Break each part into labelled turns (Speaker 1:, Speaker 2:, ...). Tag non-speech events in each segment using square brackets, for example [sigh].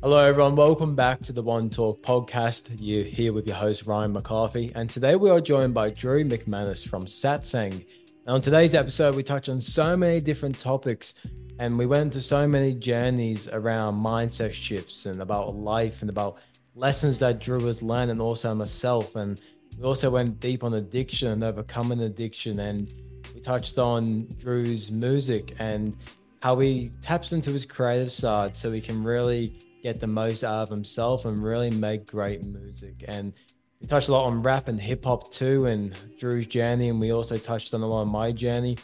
Speaker 1: Hello, everyone. Welcome back to the One Talk podcast. You're here with your host, Ryan McCarthy. And today we are joined by Drew McManus from Satsang. And on today's episode, we touch on so many different topics and we went into so many journeys around mindset shifts and about life and about lessons that Drew has learned and also myself. And we also went deep on addiction and overcoming addiction. And we touched on Drew's music and how he taps into his creative side so he can really get the most out of himself and really make great music. And we touched a lot on rap and hip hop too, and Drew's journey. And we also touched on a lot of my journey.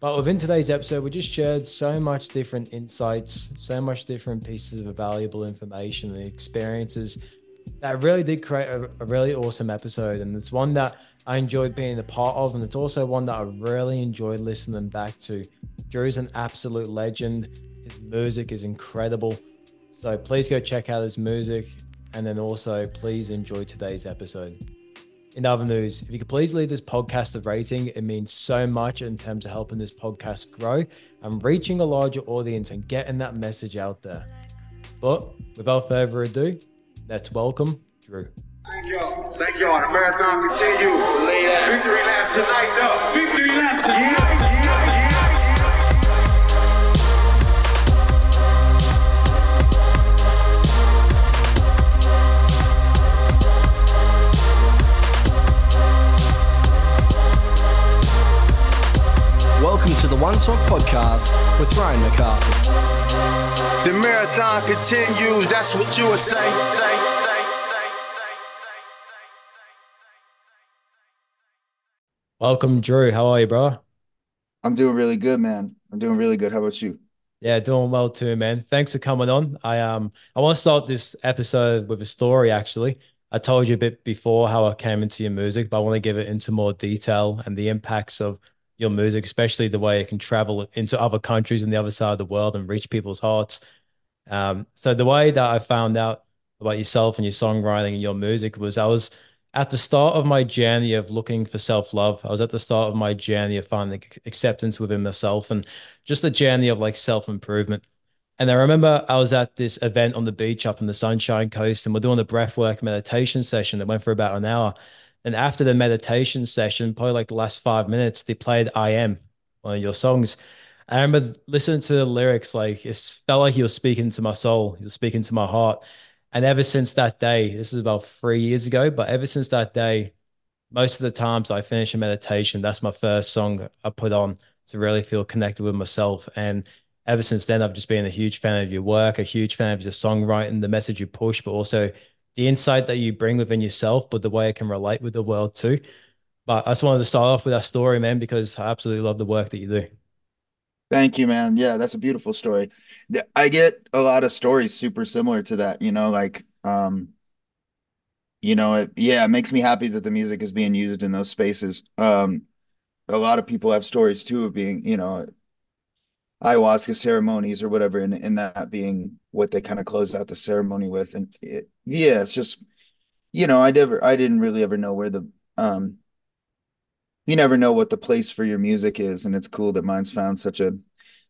Speaker 1: But within today's episode, we just shared so much different insights, so much different pieces of valuable information and experiences that really did create a, a, really awesome episode. And it's one that I enjoyed being a part of. And it's also one that I really enjoyed listening back to. Drew's an absolute legend. His music is incredible. So please go check out his music. And then also, please enjoy today's episode. In other news, if you could please leave this podcast a rating, it means so much in terms of helping this podcast grow and reaching a larger audience and getting that message out there. But without further ado, let's welcome Drew.
Speaker 2: Thank y'all. Thank y'all. The marathon continue. Victory lap tonight, though. Victory lap tonight. Yeah, yeah, yeah.
Speaker 3: to the One Talk podcast with Ryan McCarthy.
Speaker 2: The marathon continues. That's what you were saying. Say, say,
Speaker 1: Welcome, Drew. How are you, bro?
Speaker 4: I'm doing really good, man. I'm doing really good. How about you?
Speaker 1: Yeah, doing well too, man. Thanks for coming on. I um I want to start this episode with a story actually. I told you a bit before how I came into your music, but I want to give it into more detail and the impacts of your music, especially the way it can travel into other countries on the other side of the world and reach people's hearts. Um, so the way that I found out about yourself and your songwriting and your music was I was at the start of my journey of looking for self-love. I was at the start of my journey of finding acceptance within myself and just a journey of like self-improvement. And I remember I was at this event on the beach up in the Sunshine Coast and we're doing a breathwork meditation session that went for about an hour. And after the meditation session, probably like the last five minutes, they played I Am, one of your songs. I remember listening to the lyrics, like it felt like he was speaking to my soul, he was speaking to my heart. And ever since that day, this is about three years ago, but ever since that day, most of the times I finish a meditation, that's my first song I put on to really feel connected with myself. And ever since then, I've just been a huge fan of your work, a huge fan of your songwriting, the message you push, but also the insight that you bring within yourself, but the way it can relate with the world too. But I just wanted to start off with that story, man, because I absolutely love the work that you do.
Speaker 4: Thank you, man. Yeah, that's a beautiful story. I get a lot of stories super similar to that, you know, like um you know, it yeah, it makes me happy that the music is being used in those spaces. Um a lot of people have stories too of being, you know, ayahuasca ceremonies or whatever, and, and that being what they kind of closed out the ceremony with. And it, yeah, it's just, you know, I never, I didn't really ever know where the, um, you never know what the place for your music is. And it's cool that mine's found such a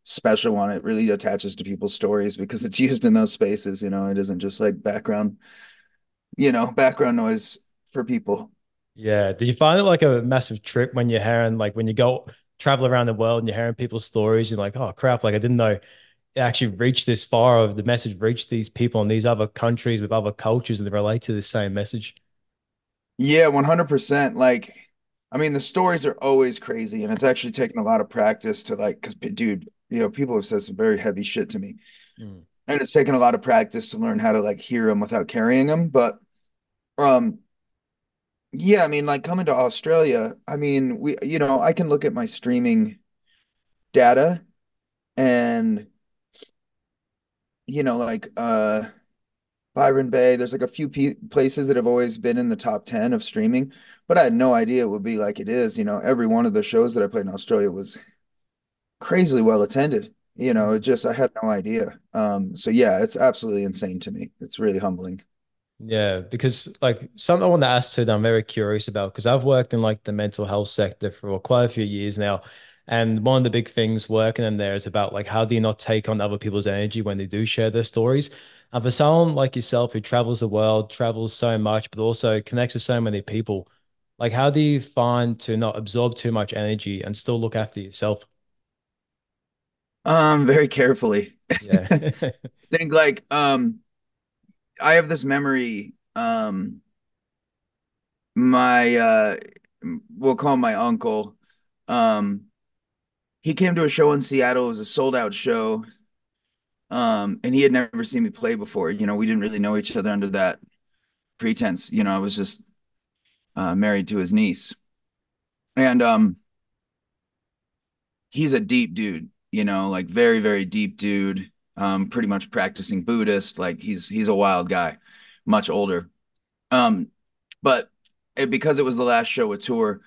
Speaker 4: special one. It really attaches to people's stories because it's [laughs] used in those spaces. You know, it isn't just like background, you know, background noise for people.
Speaker 1: Yeah. Did you find it like a massive trip when you're hearing, like when you go travel around the world and you're hearing people's stories, you're like, oh crap, like I didn't know it actually reached this far of the message reached these people in these other countries with other cultures and they relate to the same message.
Speaker 4: Yeah, 100%. Like, I mean, the stories are always crazy and it's actually taken a lot of practice to like, cause dude, you know, people have said some very heavy shit to me. Mm. And it's taken a lot of practice to learn how to like hear them without carrying them. But um yeah, I mean, like coming to Australia, I mean, we, you know, I can look at my streaming data and, you know, like, uh, Byron Bay, there's like a few p- places that have always been in the top 10 of streaming, but I had no idea it would be like it is. You know, every one of the shows that I played in Australia was crazily well attended. You know, it just, I had no idea. Um, so yeah, it's absolutely insane to me. It's really humbling.
Speaker 1: Yeah, because like something I want to ask too that I'm very curious about because I've worked in like the mental health sector for quite a few years now. And one of the big things working in there is about like how do you not take on other people's energy when they do share their stories? And for someone like yourself who travels the world, travels so much, but also connects with so many people, like how do you find to not absorb too much energy and still look after yourself?
Speaker 4: Um, very carefully.
Speaker 1: Yeah. [laughs]
Speaker 4: Think like um I have this memory um my uh we'll call my uncle. Um he came to a show in Seattle. It was a sold out show. Um and he had never seen me play before. You know we didn't really know each other under that pretense. You know I was just uh married to his niece. And um he's a deep dude you know like very very deep dude um pretty much practicing Buddhist like he's he's a wild guy much older um but it, because it was the last show of tour,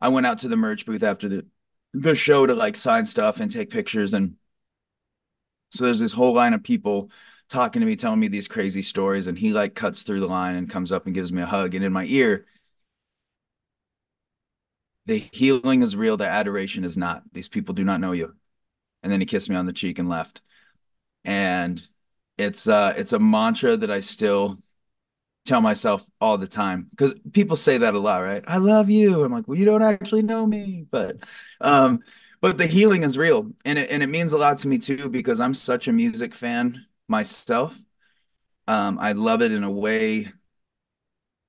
Speaker 4: I went out to the merch booth after the the show to like sign stuff and take pictures. And so there's this whole line of people talking to me, telling me these crazy stories. And he like cuts through the line and comes up and gives me a hug. And in my ear, the healing is real, the adoration is not. These people do not know you. And then he kissed me on the cheek and left. And it's uh it's a mantra that I still tell myself all the time because people say that a lot, right? I love you. I'm like, well, you don't actually know me, but um, but the healing is real, and it and it means a lot to me too because I'm such a music fan myself. Um, I love it in a way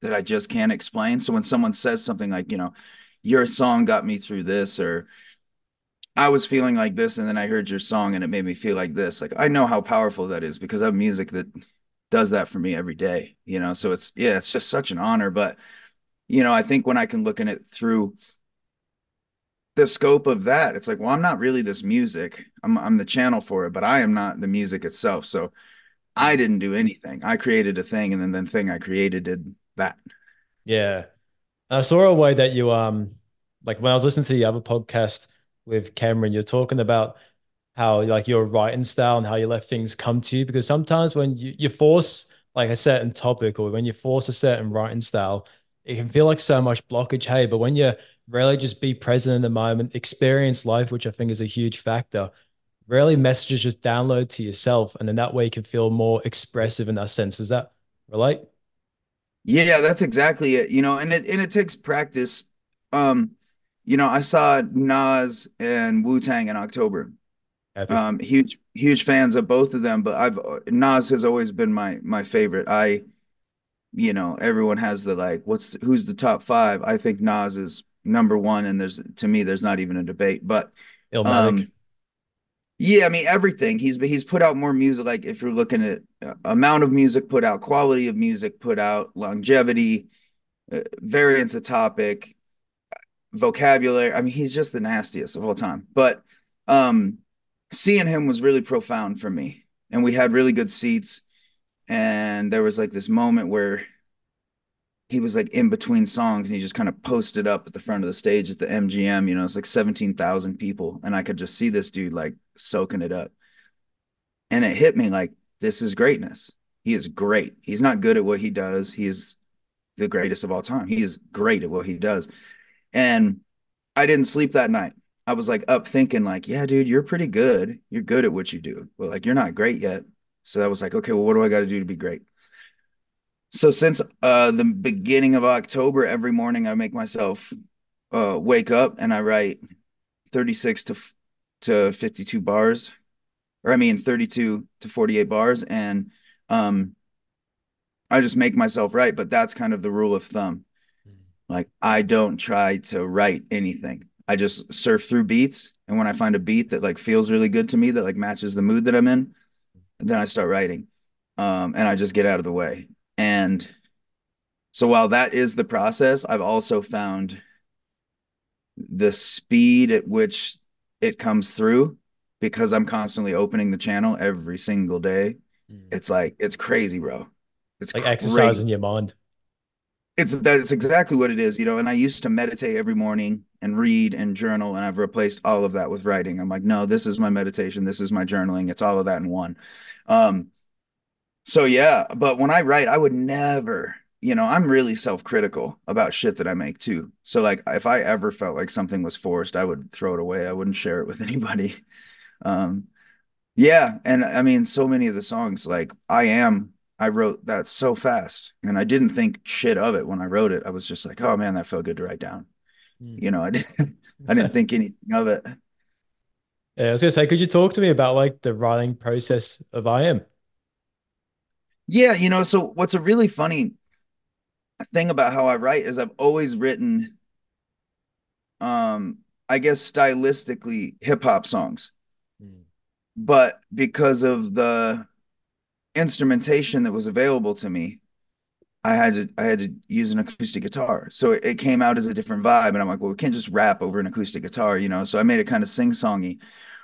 Speaker 4: that I just can't explain. So when someone says something like, you know, your song got me through this, or I was feeling like this, and then I heard your song and it made me feel like this, like I know how powerful that is because I have music that does that for me every day, you know? So it's, yeah, it's just such an honor. But, you know, I think when I can look at it through the scope of that, it's like, well, I'm not really this music. I'm, I'm the channel for it, but I am not the music itself. So I didn't do anything. I created a thing and then the thing I created did that.
Speaker 1: Yeah. I saw a way that you, um, like when I was listening to the other podcast with Cameron, you're talking about how like your writing style and how you let things come to you because sometimes when you, you force like a certain topic or when you force a certain writing style it can feel like so much blockage. Hey but when you really just be present in the moment experience life which i think is a huge factor really messages just download to yourself and then that way you can feel more expressive in that sense. Is that relate?
Speaker 4: Yeah that's exactly it you know and it and it takes practice. Um you know i saw nas and wu-tang in october um, huge, huge fans of both of them, but I've Nas has always been my my favorite. I, you know, everyone has the like, what's who's the top five? I think Nas is number one, and there's to me, there's not even a debate. But um, yeah, I mean everything. He's he's put out more music. Like if you're looking at uh, amount of music put out, quality of music put out, longevity, uh, variance of topic, vocabulary. I mean, he's just the nastiest of all time. But um seeing him was really profound for me. And we had really good seats. And there was like this moment where he was like in between songs and he just kind of posted up at the front of the stage at the MGM. You know, it's like 17,000 people. And I could just see this dude like soaking it up. And it hit me like, this is greatness. He is great. He's not good at what he does. He is the greatest of all time. He is great at what he does. And I didn't sleep that night. I was like up thinking like, yeah, dude, you're pretty good. You're good at what you do. But like you're not great yet. So I was like, okay, well, what do I got to do to be great? So since uh the beginning of October, every morning I make myself uh wake up and I write 36 to to 52 bars. Or I mean 32 to 48 bars. And um I just make myself write, but that's kind of the rule of thumb. Like I don't try to write anything. I just surf through beats. And when I find a beat that like feels really good to me, that like matches the mood that I'm in, then I start writing. Um, and I just get out of the way. And so while that is the process, I've also found the speed at which it comes through because I'm constantly opening the channel every single day. Mm. It's like it's crazy, bro. It's
Speaker 1: like crazy. exercising your mind.
Speaker 4: It's that's exactly what it is, you know. And I used to meditate every morning and read and journal, and I've replaced all of that with writing. I'm like, no, this is my meditation, this is my journaling. It's all of that in one. Um, so yeah, but when I write, I would never, you know, I'm really self-critical about shit that I make too. So like, if I ever felt like something was forced, I would throw it away. I wouldn't share it with [laughs] anybody. Um, Yeah, and I mean, so many of the songs, like I am, I wrote that so fast, and I didn't think shit of it when I wrote it. I was just like, oh man, that felt good to write down.
Speaker 1: Mm.
Speaker 4: You know, I didn't, [laughs] I didn't [laughs] think anything of it.
Speaker 1: Yeah, I was gonna say, could you talk to me about like the writing process of I am?
Speaker 4: Yeah, you know, so what's a really funny thing about how I write is I've always written, um, I guess stylistically hip hop songs,
Speaker 1: Mm.
Speaker 4: but because of the instrumentation that was available to me, I had to I had to use an acoustic guitar. So it, it came out as a different vibe. And I'm like, well, we can't just rap over an acoustic guitar, you know. So I made it kind of sing-songy.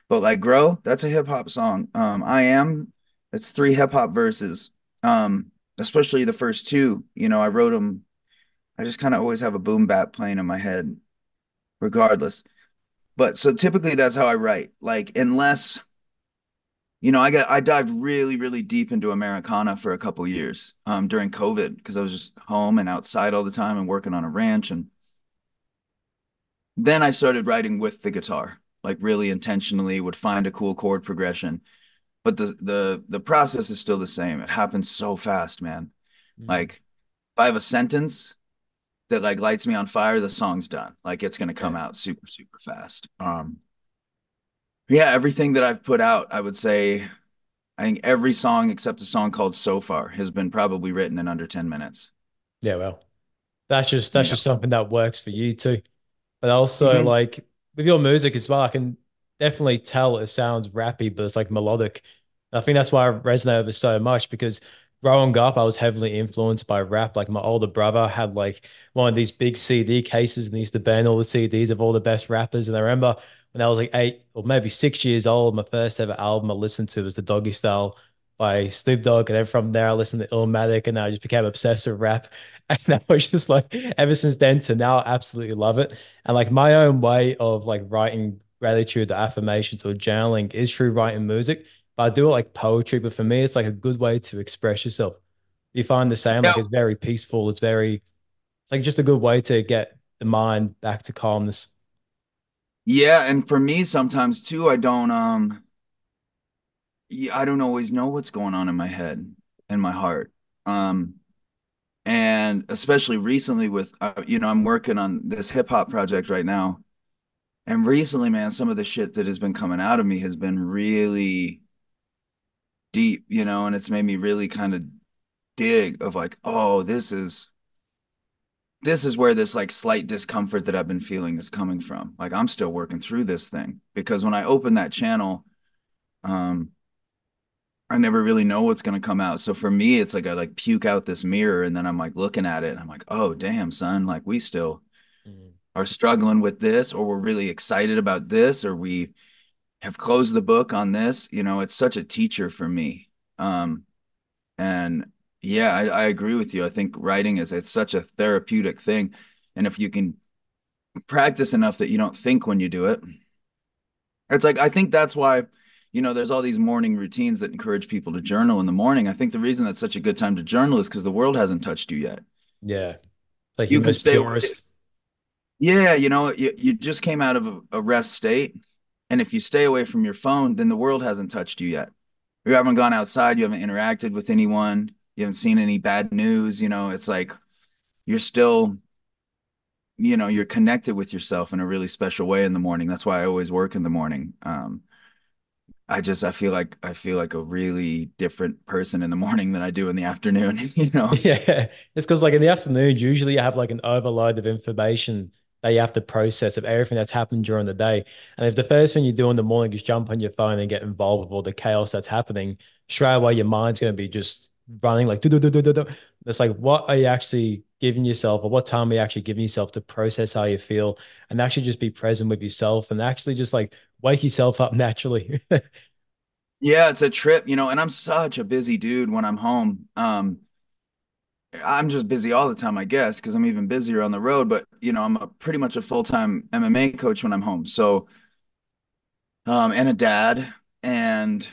Speaker 4: But like Grow, that's a hip hop song. Um, I am, it's three hip hop verses. Um, especially the first two, you know, I wrote them. I just kind of always have a boom bap playing in my head, regardless. But so typically that's how I write. Like, unless you know, I got I dived really, really deep into Americana for a couple years um, during COVID because I was just home and outside all the time and working on a ranch. And then I started writing with the guitar, like really intentionally, would find a cool chord progression. But the the the process is still the same. It happens so fast, man.
Speaker 1: Mm.
Speaker 4: Like if I have a sentence that like lights me on fire, the song's done. Like it's gonna
Speaker 1: Yeah.
Speaker 4: come out super, super fast. Um, yeah, everything that I've put out, I would say I think every song except a song called So Far has been probably written in under 10 minutes.
Speaker 1: Yeah, well, that's just that's
Speaker 4: Yeah.
Speaker 1: just something that works for you too. But also
Speaker 4: Mhm.
Speaker 1: like with your music as well, I can definitely tell it sounds rappy, but it's like melodic. I think that's why I resonate with it so much because growing up, I was heavily influenced by rap. Like my older brother had like one of these big CD cases and he used to burn all the CDs of all the best rappers. And I remember when I was like eight or maybe six years old, my first ever album I listened to was the Doggystyle by Snoop Dogg. And then from there, I listened to Illmatic and I just became obsessed with rap. [laughs] And I was just like, ever since then to now, I absolutely love it. And like my own way of like writing gratitude or affirmations or journaling is through writing music. But I do it like poetry. But for me, it's like a good way to express yourself. You find the same, like it's very peaceful. It's very, it's like just a good way to get the mind back to calmness.
Speaker 4: Yeah, and for me sometimes too, I don't um I don't always know what's going on in my head and my heart. Um and especially recently with uh, you know, I'm working on this hip hop project right now. And recently, man, some of the shit that has been coming out of me has been really deep, you know, and it's made me really kind of dig of like, oh, this is this is where this like slight discomfort that I've been feeling is coming from. Like I'm still working through this thing because when I open that channel, um, I never really know what's gonna come out. So for me, it's like I like puke out this mirror and then I'm like looking at it and I'm like, oh damn, son, like we still
Speaker 1: Mm.
Speaker 4: are struggling with this, or we're really excited about this, or we have closed the book on this. You know, it's such a teacher for me. Um, and yeah, I, I agree with you. I think writing is it's such a therapeutic thing. And if you can practice enough that you don't think when you do it. It's like I think that's why, you know, there's all these morning routines that encourage people to journal in the morning. I think the reason that's such a good time to journal is because the world hasn't touched you yet.
Speaker 1: Yeah. Like
Speaker 4: You can stay away. Yeah, you know, you, you just came out of a, a rest state. And if you stay away from your phone, then the world hasn't touched you yet. You haven't gone outside, you haven't interacted with anyone, you haven't seen any bad news, you know, it's like you're still you know you're connected with yourself in a really special way in the morning that's why i always work in the morning um i just i feel like i feel like a really different person in the [laughs] morning than i do in the afternoon [laughs] you know
Speaker 1: Yeah. It's because like in the afternoons, usually you have like an overload of information that you have to process of everything that's happened during the day. And if the first thing you do in the morning is jump on your phone and get involved with all the chaos that's happening, straight away your mind's going to be just running like do do do do do. It's like what are you actually giving yourself, or what time are you actually giving yourself to process how you feel, and actually just be present with yourself, and actually just like wake yourself up [laughs] naturally.
Speaker 4: yeah it's a trip you know and i'm such a busy dude when i'm home um i'm just busy all the time i guess because i'm even busier on the road but you know i'm a, pretty much a full-time mma coach when i'm home so um and a dad and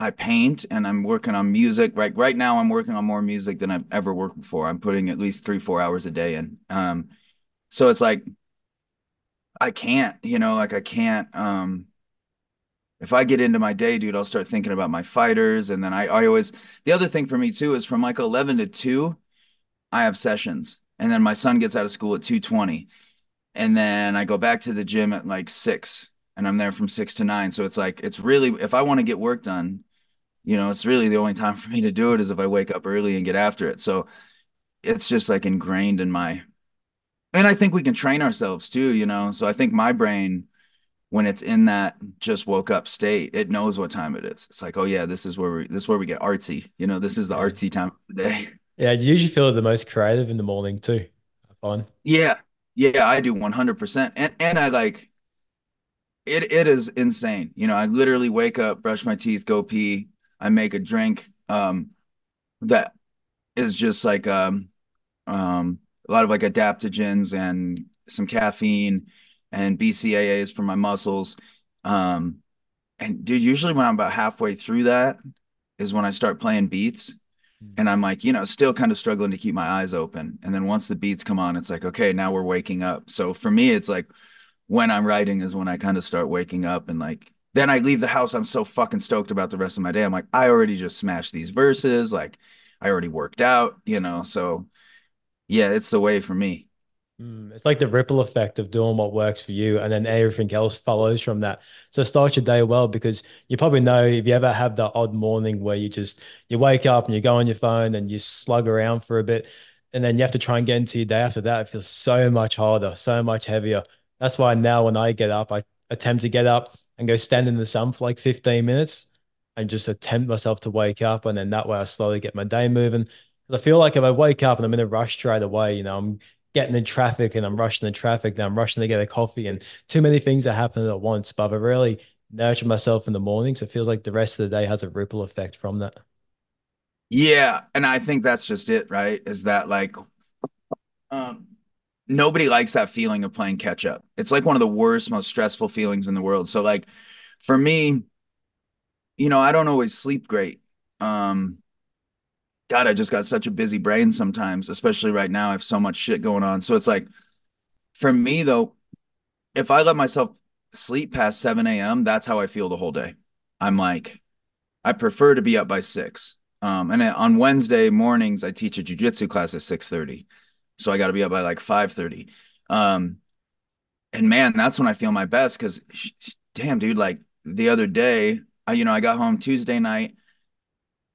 Speaker 4: I paint and I'm working on music. Right right now I'm working on more music than I've ever worked before. I'm putting at least three, four hours a day in. Um, so it's like I can't, you know, like I can't um if I get into my day, dude, I'll start thinking about my fighters. And then I, I always, the other thing for me too is from like 11 to 2, I have sessions. And then my son gets out of school at 2:20. And then I go back to the gym at like 6 and I'm there from 6 to 9. So it's like it's really if I want to get work done, you know, it's really the only time for me to do it is if I wake up early and get after it. So it's just like ingrained in my and I think we can train ourselves too, you know. So I think my brain when it's in that just woke up state, it knows what time it is. It's like, oh yeah, this is where we this is where we get artsy. You know, this is the artsy time of the day.
Speaker 1: Yeah, you usually feel the most creative in the morning too. Fun.
Speaker 4: Yeah. Yeah, I do 100%. And and I like it it is insane. You know, I literally wake up, brush my teeth, go pee, I make a drink um that is just like um um a lot of like adaptogens and some caffeine and BCAAs for my muscles. Um and dude, usually when I'm about halfway through that is when I start playing beats and I'm like, you know, still kind of struggling to keep my eyes open. And then once the beats come on, it's like, okay, now we're waking up. So for me, it's like when I'm writing is when I kind of start waking up and like then I leave the house. I'm so fucking stoked about the rest of my day. I'm like, I already just smashed these verses. Like I already worked out, you know. So yeah, it's the way for me.
Speaker 1: Mm, it's like the ripple effect of doing what works for you, and then everything else follows from that. So start your day well because you probably know if you ever have that odd morning where you just you wake up and you go on your phone and you slug around for a bit, and then you have to try and get into your day after that. It feels so much harder, so much heavier. That's why now when I get up, I attempt to get up and go stand in the sun for like 15 minutes and just attempt myself to wake up, and then that way I slowly get my day moving. I feel like if I wake up and I'm in a rush straight away, you know, I'm getting in traffic and I'm rushing the traffic and I'm rushing to get a coffee and too many things are happening at once. But I really nurture myself in the mornings. It feels like the rest of the day has a ripple effect from that.
Speaker 4: Yeah, and I think that's just it, right? Is that like um nobody likes that feeling of playing catch up. It's like one of the worst, most stressful feelings in the world. So like for me, you know, I don't always sleep great. Um God, I just got such a busy brain sometimes, especially right now. I have so much shit going on. So it's like, for me though, if I let myself sleep past 7 a.m., that's how I feel the whole day. I'm like, I prefer to be up by six. Um, and on Wednesday mornings, I teach a jujitsu class at 6:30. So I got to be up by like 5:30. Um, and man, that's when I feel my best because damn, dude, like the other day, I, you know, I got home Tuesday night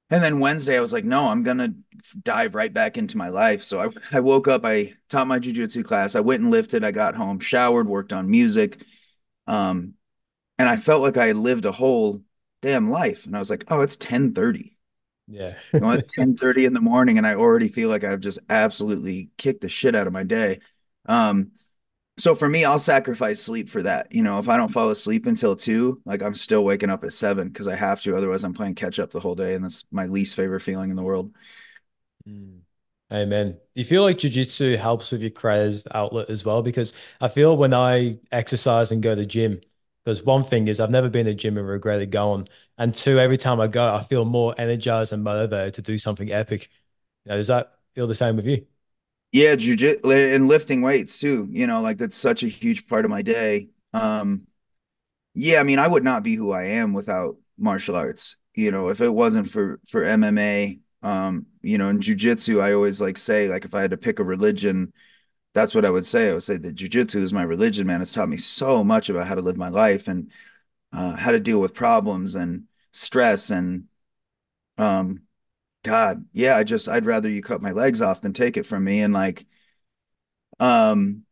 Speaker 4: and then Wednesday, I was like, no, I'm gonna dive right back into my life. So I, I woke up, I taught my jujitsu class, I went and lifted, I got home, showered, worked on music. Um, and I felt like I lived a whole damn life. And I was like, oh, it's 10 30.
Speaker 1: Yeah.
Speaker 4: you know, it's 10 30 in the morning, and I already feel like I've just absolutely kicked the shit out of my day. Um, so for me, I'll sacrifice sleep for that. You know, if I don't fall asleep until two, like I'm still waking up at seven because I have to. Otherwise, I'm playing catch up the whole day, and that's my least favorite feeling in the world.
Speaker 1: Mm. Amen. Do you feel like jujitsu helps with your creative outlet as well? Because I feel when I exercise and go to the gym, because one thing is I've never been to the gym and regretted going, and two, every time I go, I feel more energized and motivated to do something epic. You know, does that feel the same with you?
Speaker 4: Yeah, jujitsu and lifting weights too. You know, like that's such a huge part of my day. Um, yeah, I mean, I would not be who I am without martial arts. You know, if it wasn't for for MMA, um, you know, in jujitsu, I always like say, like if I had to pick a religion, that's what I would say. I would say that jujitsu is my religion, man. It's taught me so much about how to live my life and uh, how to deal with problems and stress and um God, yeah, I just I'd rather you cut my legs off than take it from me. And like, um,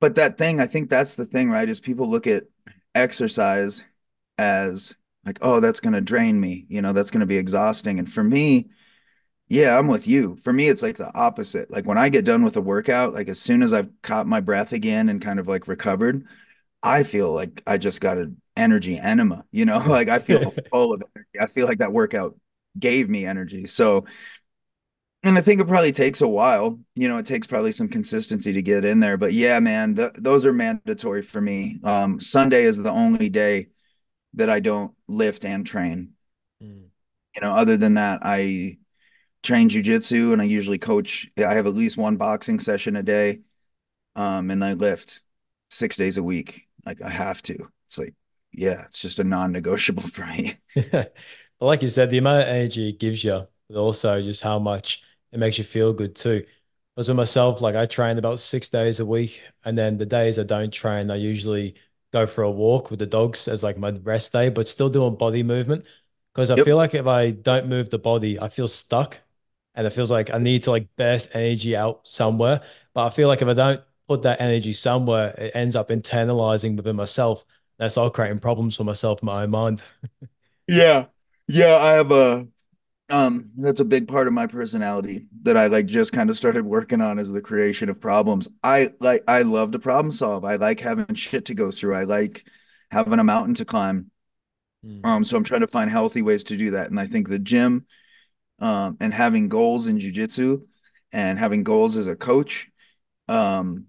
Speaker 4: but that thing, I think that's the thing, right? Is people look at exercise as like, oh, that's gonna drain me, you know, that's gonna be exhausting. And for me, yeah, I'm with you. For me, it's like the opposite. Like when I get done with a workout, like as soon as I've caught my breath again and kind of like recovered, I feel like I just got an energy enema, you know, [laughs] like I feel [laughs] full of energy. I feel like that workout gave me energy. So, and I think it probably takes a while. You know, it takes probably some consistency to get in there. But yeah, man, the, those are mandatory for me. Um, Sunday is the only day that I don't lift and train. Mm. You know, other than that, I train jujitsu and I usually coach. I have at least one boxing session a day. Um, and I lift six days a week. Like I have to. It's like yeah, it's just a non-negotiable [laughs] for me. [laughs]
Speaker 1: but like you said, the amount of energy it gives you, but also just how much it makes you feel good too. Because with myself, like I train about six days a week, and then the days I don't train, I usually go for a walk with the dogs as like my rest day, but still doing body movement. Because I
Speaker 4: Yep.
Speaker 1: feel like if I don't move the body, I feel stuck, and it feels like I need to like burst energy out somewhere. But I feel like if I don't put that energy somewhere, it ends up internalizing within myself. And I start creating problems for myself in my own mind. [laughs]
Speaker 4: Yeah. Yeah, I have a um that's a big part of my personality that I like just kind of started working on is the creation of problems. I like I love to problem solve. I like having shit to go through. I like having a mountain to climb.
Speaker 1: Mm.
Speaker 4: Um so I'm trying to find healthy ways to do that. And I think the gym um and having goals in jujitsu and having goals as a coach um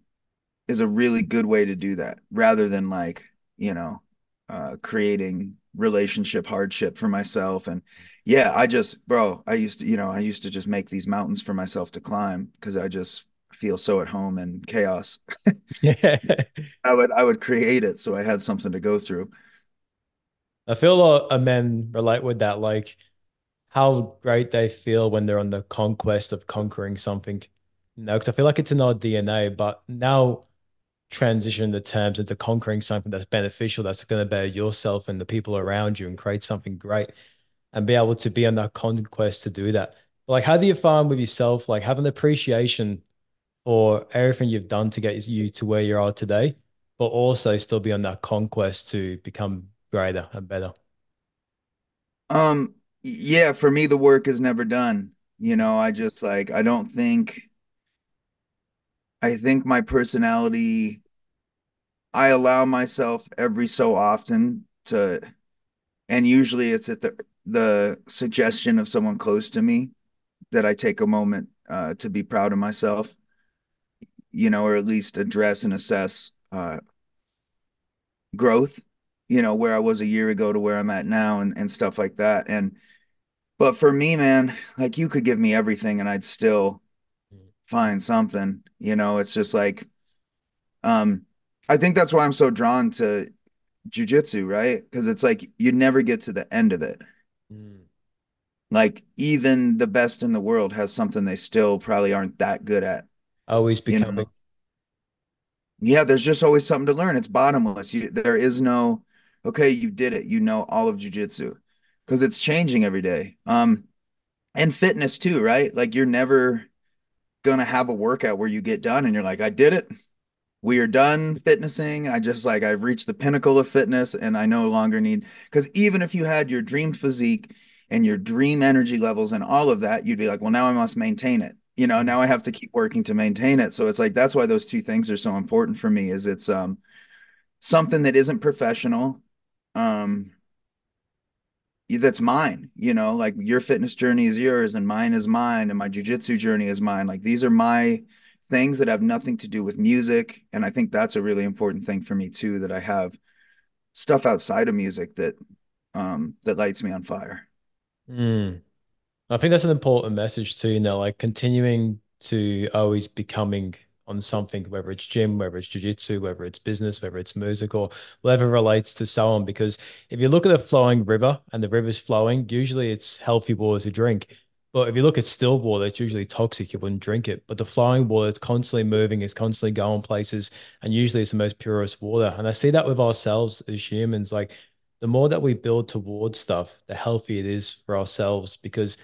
Speaker 4: is a really good way to do that rather than like, you know, uh, creating relationship hardship for myself. And yeah, I just, bro, I used to, you know, I used to just make these mountains for myself to climb because I just feel so at home in chaos.
Speaker 1: Yeah. [laughs]
Speaker 4: I would, I would create it so I had something to go through.
Speaker 1: I feel a of men relate with that, like how great they feel when they're on the conquest of conquering something. You know, because I feel like it's in our DNA, but now transition the terms into conquering something that's beneficial, that's going to better yourself and the people around you and create something great and be able to be on that conquest to do that. Like, how do you find with yourself, like have an appreciation for everything you've done to get you to where you are today, but also still be on that conquest to become greater and better?
Speaker 4: Um, yeah, for me, the work is never done. You know, I just like, I don't think, I think my personality, I allow myself every so often to and usually it's at the the suggestion of someone close to me that I take a moment uh, to be proud of myself, you know, or at least address and assess uh, growth, you know, where I was a year ago to where I'm at now and and stuff like that. And but for me, man, like you could give me everything and I'd still find something, you know, it's just like um I think that's why I'm so drawn to jujitsu, right? Because it's like you never get to the end of it.
Speaker 1: Mm.
Speaker 4: Like even the best in the world has something they still probably aren't that good at,
Speaker 1: Always
Speaker 4: you
Speaker 1: becoming
Speaker 4: know? Yeah, there's just always something to learn. It's bottomless. You, there is no, okay, you did it. You know all of jujitsu because it's changing every day. Um, and fitness too, right? Like you're never gonna have a workout where you get done and you're like, I did it. We are done fitnessing. I just like I've reached the pinnacle of fitness and I no longer need because even if you had your dream physique and your dream energy levels and all of that, you'd be like, well, now I must maintain it. You know, now I have to keep working to maintain it. So it's like that's why those two things are so important for me is it's um something that isn't professional. Um that's mine, you know, like your fitness journey is yours and mine is mine and my jujitsu journey is mine. Like these are my things that have nothing to do with music. And I think that's a really important thing for me too, that I have stuff outside of music that um that lights me on fire.
Speaker 1: Mm. I think that's an important message too, you know, like continuing to always becoming on something, whether it's gym, whether it's jujitsu, whether it's business, whether it's music or whatever relates to someone. Because if you look at a flowing river and the river's flowing, usually it's healthy water to drink. But if you look at still water, it's usually toxic. You wouldn't drink it. But the flowing water, it's constantly moving, it's constantly going places, and usually it's the most purest water. And I see that with ourselves as humans. Like the more that we build towards stuff, the healthier it is for ourselves because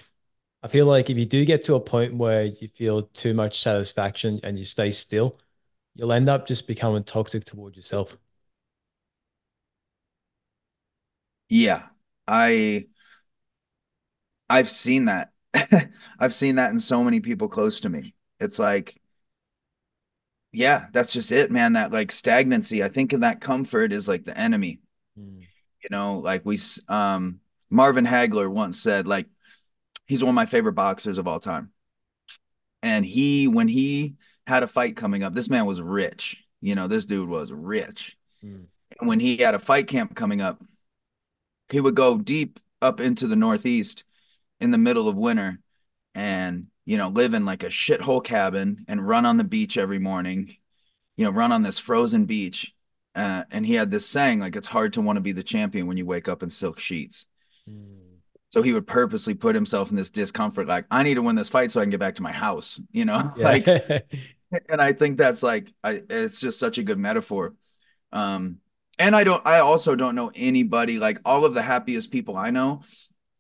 Speaker 1: I feel like if you do get to a point where you feel too much satisfaction and you stay still, you'll end up just becoming toxic towards yourself.
Speaker 4: Yeah. I I've seen that. [laughs] I've seen that in so many people close to me. It's like, yeah, that's just it, man. That like stagnancy. I think in that comfort is like the enemy.
Speaker 1: Mm,
Speaker 4: You know, like we um Marvin Hagler once said, like, he's one of my favorite boxers of all time. And he, when he had a fight coming up, this man was rich. You know, this dude was rich.
Speaker 1: mm,
Speaker 4: And when he had a fight camp coming up, he would go deep up into the Northeast in the middle of winter and, you know, live in like a shithole cabin and run on the beach every morning, you know, run on this frozen beach uh, and he had this saying like it's hard to want to be the champion when you wake up in silk sheets. Mm. So he would purposely put himself in this discomfort, like I need to win this fight so I can get back to my house, you know. [laughs] Yeah. like, [laughs] and I think that's like, I, it's just such a good metaphor. Um, and I don't, I also don't know anybody like all of the happiest people I know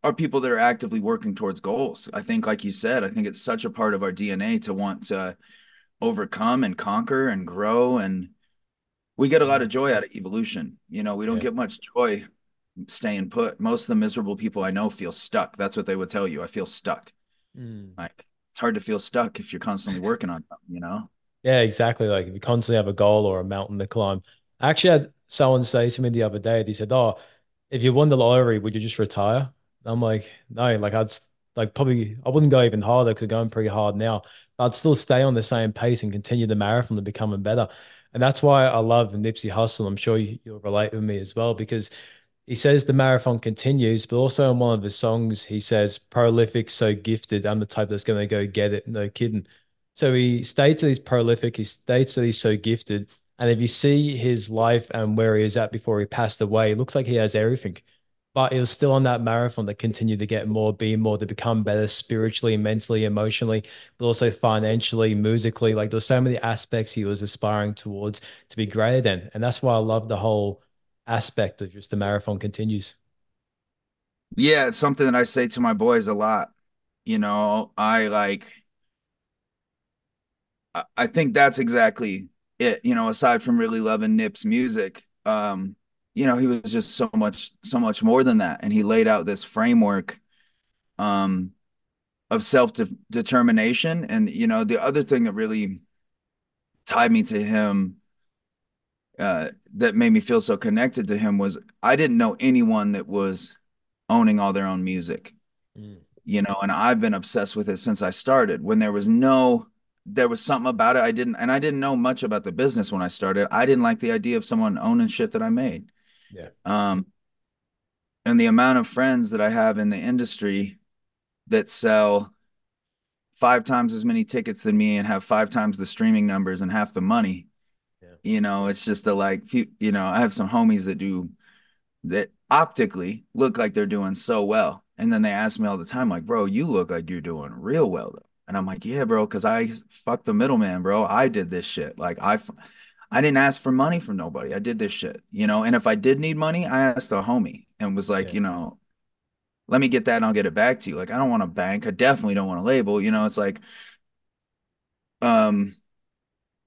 Speaker 4: are people that are actively working towards goals. I think, like you said, I think it's such a part of our DNA to want to overcome and conquer and grow and we get a lot of joy out of evolution. You know, we don't yeah. get much joy staying put. Most of the miserable people I know feel stuck. That's what they would tell you. I feel stuck. Mm. Like it's hard to feel stuck if you're constantly working on something, you know?
Speaker 1: Yeah, exactly. Like if you constantly have a goal or a mountain to climb. I actually had someone say to me the other day, they said, Oh, if you won the lottery, would you just retire? And I'm like, no, like I'd like probably I wouldn't go even harder because I'm going pretty hard now. I'd still stay on the same pace and continue the marathon to becoming better. And that's why I love Nipsey Hussle. I'm sure you, will relate with me as well because he says the marathon continues, but also in one of his songs, he says, prolific, so gifted. I'm the type that's going to go get it. No kidding. So he states that he's prolific. He states that he's so gifted. And if you see his life and where he is at before he passed away, it looks like he has everything. But it was still on that marathon that continued to get more, be more, to become better spiritually, mentally, emotionally, but also financially, musically. Like there's so many aspects he was aspiring towards to be greater than. And that's why I love the whole aspect of just the marathon continues.
Speaker 4: Yeah, it's something that I say to my boys a lot. You know, I like I think that's exactly it, you know, aside from really loving Nip's music. Um, you know, he was just so much, so much more than that. And he laid out this framework um, of self determination. And, you know, the other thing that really tied me to him uh, that made me feel so connected to him was I didn't know anyone that was owning all their own music. Mm. You know, and I've been obsessed with it since I started. When there was no there was something about it I didn't and I didn't know much about the business when I started. I didn't like the idea of someone owning shit that I made.
Speaker 1: Yeah.
Speaker 4: Um, and the amount of friends that I have in the industry that sell five times as many tickets than me and have five times the streaming numbers and half the money. You know, it's just a like, you know, I have some homies that do that optically look like they're doing so well. And then they ask me all the time, like, bro, you look like you're doing real well though. And I'm like, yeah, bro, because I fucked the middleman, bro. I did this shit. Like I I didn't ask for money from nobody. I did this shit, you know. And if I did need money, I asked a homie and was like, yeah. you know, let me get that and I'll get it back to you. Like, I don't want a bank. I definitely don't want a label. You know, it's like, um,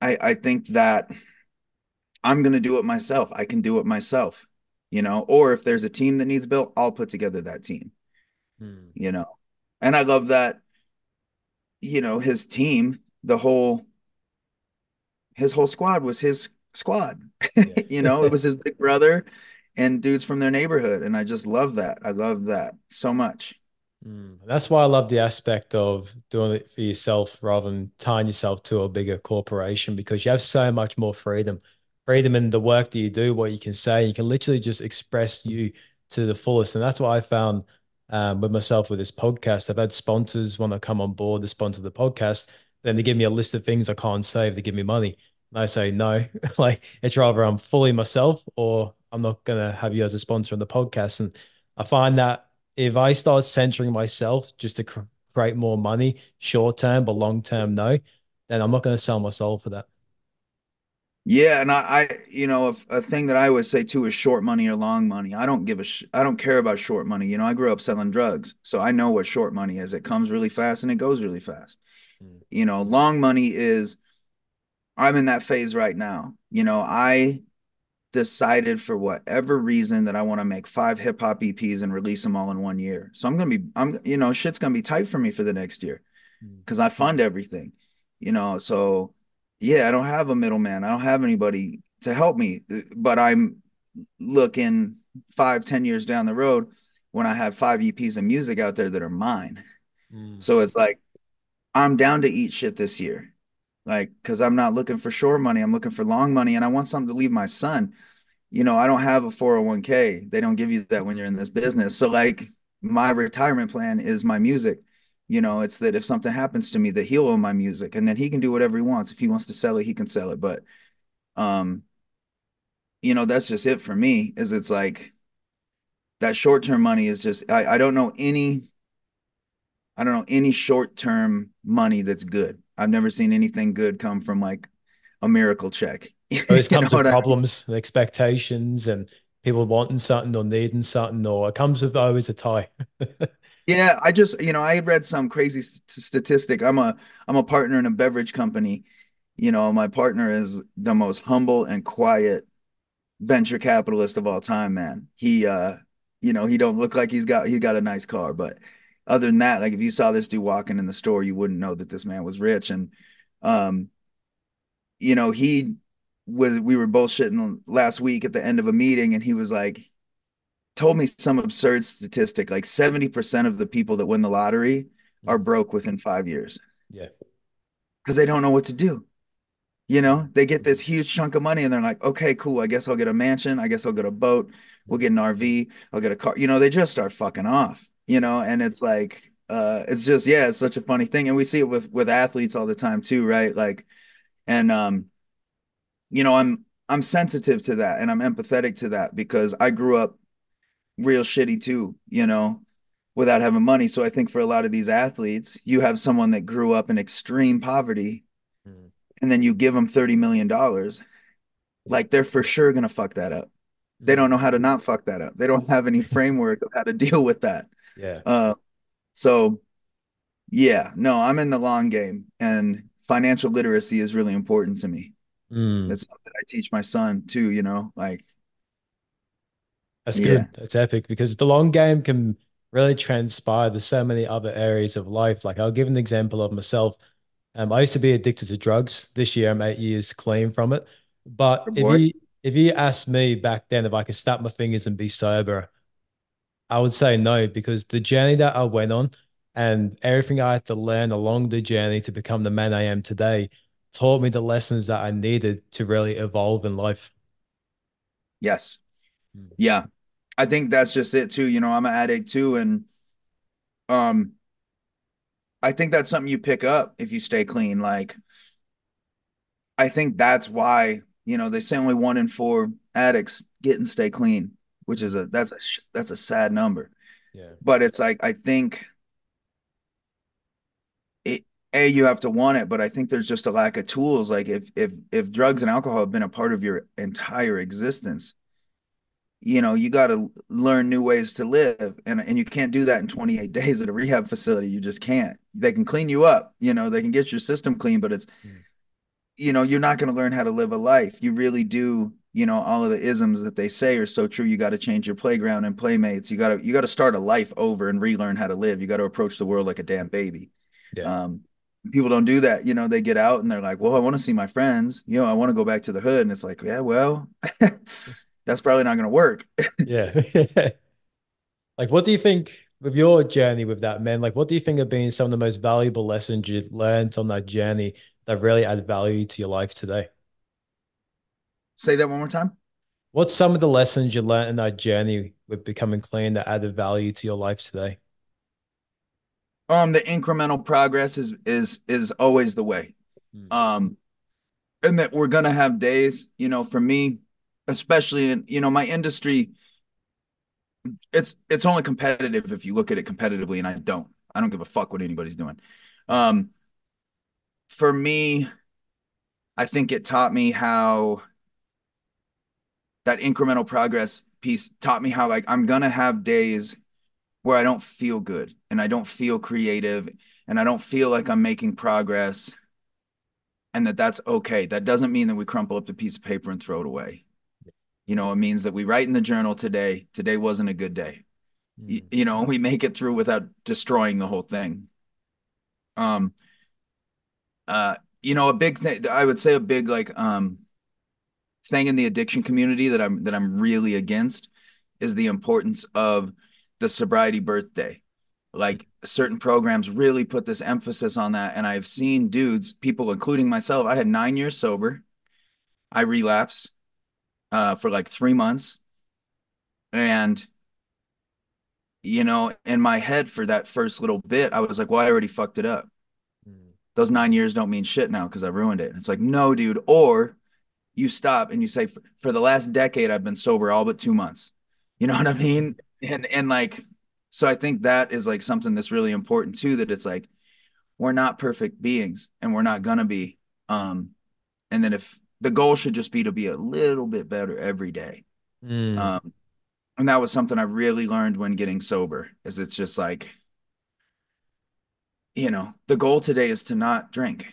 Speaker 4: I I think that I'm gonna do it myself. I can do it myself, you know. Or if there's a team that needs built, I'll put together that team. Hmm. You know, and I love that. You know, his team, the whole his whole squad was his squad. Yeah. [laughs] you know, it was his [laughs] big brother and dudes from their neighborhood. And I just love that. I love that so much.
Speaker 1: Mm. That's why I love the aspect of doing it for yourself rather than tying yourself to a bigger corporation because you have so much more freedom. Freedom in the work that you do, what you can say, you can literally just express you to the fullest. And that's what I found um, with myself with this podcast. I've had sponsors want to come on board to sponsor the podcast then they give me a list of things I can't save. They give me money. And I say, no, [laughs] like it's rather I'm fully myself or I'm not going to have you as a sponsor on the podcast. And I find that if I start centering myself just to cr- create more money, short term, but long term, no, then I'm not going to sell my soul for that.
Speaker 4: Yeah, and I, I you know, a, a, thing that I would say too is short money or long money. I don't give a, sh- I don't care about short money. You know, I grew up selling drugs, so I know what short money is. It comes really fast and it goes really fast. Mm. You know, long money is I'm in that phase right now. You know, I decided for whatever reason that I want to make five hip hop EPs and release them all in one year. So I'm gonna be, I'm, you know, shit's gonna be tight for me for the next year mm. because I fund everything. You know, so yeah, I don't have a middleman. I don't have anybody to help me, but I'm looking five, ten years down the road when I have five EPs of music out there that are mine. Mm. So it's like I'm down to eat shit this year. Like, cause I'm not looking for short money. I'm looking for long money and I want something to leave my son. You know, I don't have a 401k. They don't give you that when you're in this business. So like my retirement plan is my music. You know, it's that if something happens to me, that he'll own my music and then he can do whatever he wants. If he wants to sell it, he can sell it. But um, you know, that's just it for me. Is it's like that short term money is just I, I don't know any I don't know any short term money that's good. I've never seen anything good come from like a miracle check. [laughs]
Speaker 1: Always comes with problems, I mean? expectations, and people wanting something or needing something, or it comes with always a tie. [laughs]
Speaker 4: yeah, I just you know I read some crazy statistic. I'm a I'm a partner in a beverage company. You know, my partner is the most humble and quiet venture capitalist of all time, man. He uh you know, he don't look like he's got he got a nice car, but other than that, like if you saw this dude walking in the store, you wouldn't know that this man was rich. And um, you know, he was we were bullshitting last week at the end of a meeting, and he was like, told me some absurd statistic, like 70% of the people that win the lottery are broke within five years.
Speaker 1: Yeah.
Speaker 4: Because they don't know what to do. You know, they get this huge chunk of money and they're like, okay, cool. I guess I'll get a mansion. I guess I'll get a boat. We'll get an RV. I'll get a car. You know, they just start fucking off, you know, and it's like, uh, it's just, yeah, it's such a funny thing. And we see it with, with athletes all the time too, right? Like, and, um, you know, I'm, I'm sensitive to that and I'm empathetic to that because I grew up real shitty too, you know, without having money. So I think for a lot of these athletes, you have someone that grew up in extreme poverty and then you give them 30 million dollars like they're for sure going to fuck that up. They don't know how to not fuck that up. They don't have any framework of how to [laughs] deal with that.
Speaker 1: Yeah.
Speaker 4: Uh, so yeah no i'm in the long game and financial literacy is really important to me.
Speaker 1: Mm.
Speaker 4: that's something i teach my son too you know like
Speaker 1: that's good yeah. that's epic because the long game can really transpire to so many other areas of life like i'll give an example of myself um, I used to be addicted to drugs. This year, I'm eight years clean from it. But if you if you asked me back then if I could snap my fingers and be sober, I would say no because the journey that I went on and everything I had to learn along the journey to become the man I am today taught me the lessons that I needed to really evolve in life.
Speaker 4: Yes. Hmm. Yeah. I think that's just it too. You know, I'm an addict too. And um I think that's something you pick up if you stay clean. Like, I think that's why you know they say only one in four addicts get and stay clean, which is a that's a that's a sad number.
Speaker 1: Yeah.
Speaker 4: But it's like I think it a you have to want it, but I think there's just a lack of tools. Like if if if drugs and alcohol have been a part of your entire existence, you know you got to learn new ways to live and and you can't do that in 28 days at a rehab facility. You just can't. They can clean you up you know they can get your system clean but it's mm. you know you're not going to learn how to live a life. You really do you know all of the isms that they say are so true. You got to change your playground and playmates. You got to you got to start a life over and relearn how to live. You got to approach the world like a damn baby.
Speaker 1: Yeah.
Speaker 4: um people don't do that. You know they get out and they're like well i want to see my friends. You know i want to go back to the hood. And it's like yeah well [laughs] that's probably not going to work. [laughs]
Speaker 1: yeah. [laughs] like, what do you think with your journey with that, man? Like, what do you think have been some of the most valuable lessons you learned on that journey that really add value to your life today?
Speaker 4: Say that one more time.
Speaker 1: What's some of the lessons you learned in that journey with becoming clean that added value to your life today?
Speaker 4: Um, the incremental progress is is is always the way. Hmm. Um, and that we're gonna have days, you know, for me, especially in you know my industry it's it's only competitive if you look at it competitively and I don't I don't give a fuck what anybody's doing um for me I think it taught me how that incremental progress piece taught me how like I'm gonna have days where I don't feel good and I don't feel creative and I don't feel like I'm making progress and that that's okay. That doesn't mean that we crumple up the piece of paper and throw it away. You know, it means that we write in the journal today, today wasn't a good day. Mm. You, know, [laughs] we make it through without destroying the whole thing. Um, uh, you know, a big thing, I would say a big like um thing in the addiction community that I'm that I'm really against is the importance of the sobriety birthday. Like certain programs really put this emphasis on that. And I've seen dudes, people, including myself, I had nine years sober. I relapsed uh, for like three months. And, you know, in my head for that first little bit, I was like, well, I already fucked it up. Mm. Those nine years don't mean shit now because I ruined it. And it's like, no, dude. Or you stop and you say, for the last decade, I've been sober all but two months. You know what I mean? And and like, so I think that is like something that's really important too. That it's like we're not perfect beings, and we're not gonna be. Um, and then if the goal should just be to be a little bit better every day.
Speaker 1: Mm.
Speaker 4: Um, and that was something I really learned when getting sober. Is it's just like, you know, the goal today is to not drink.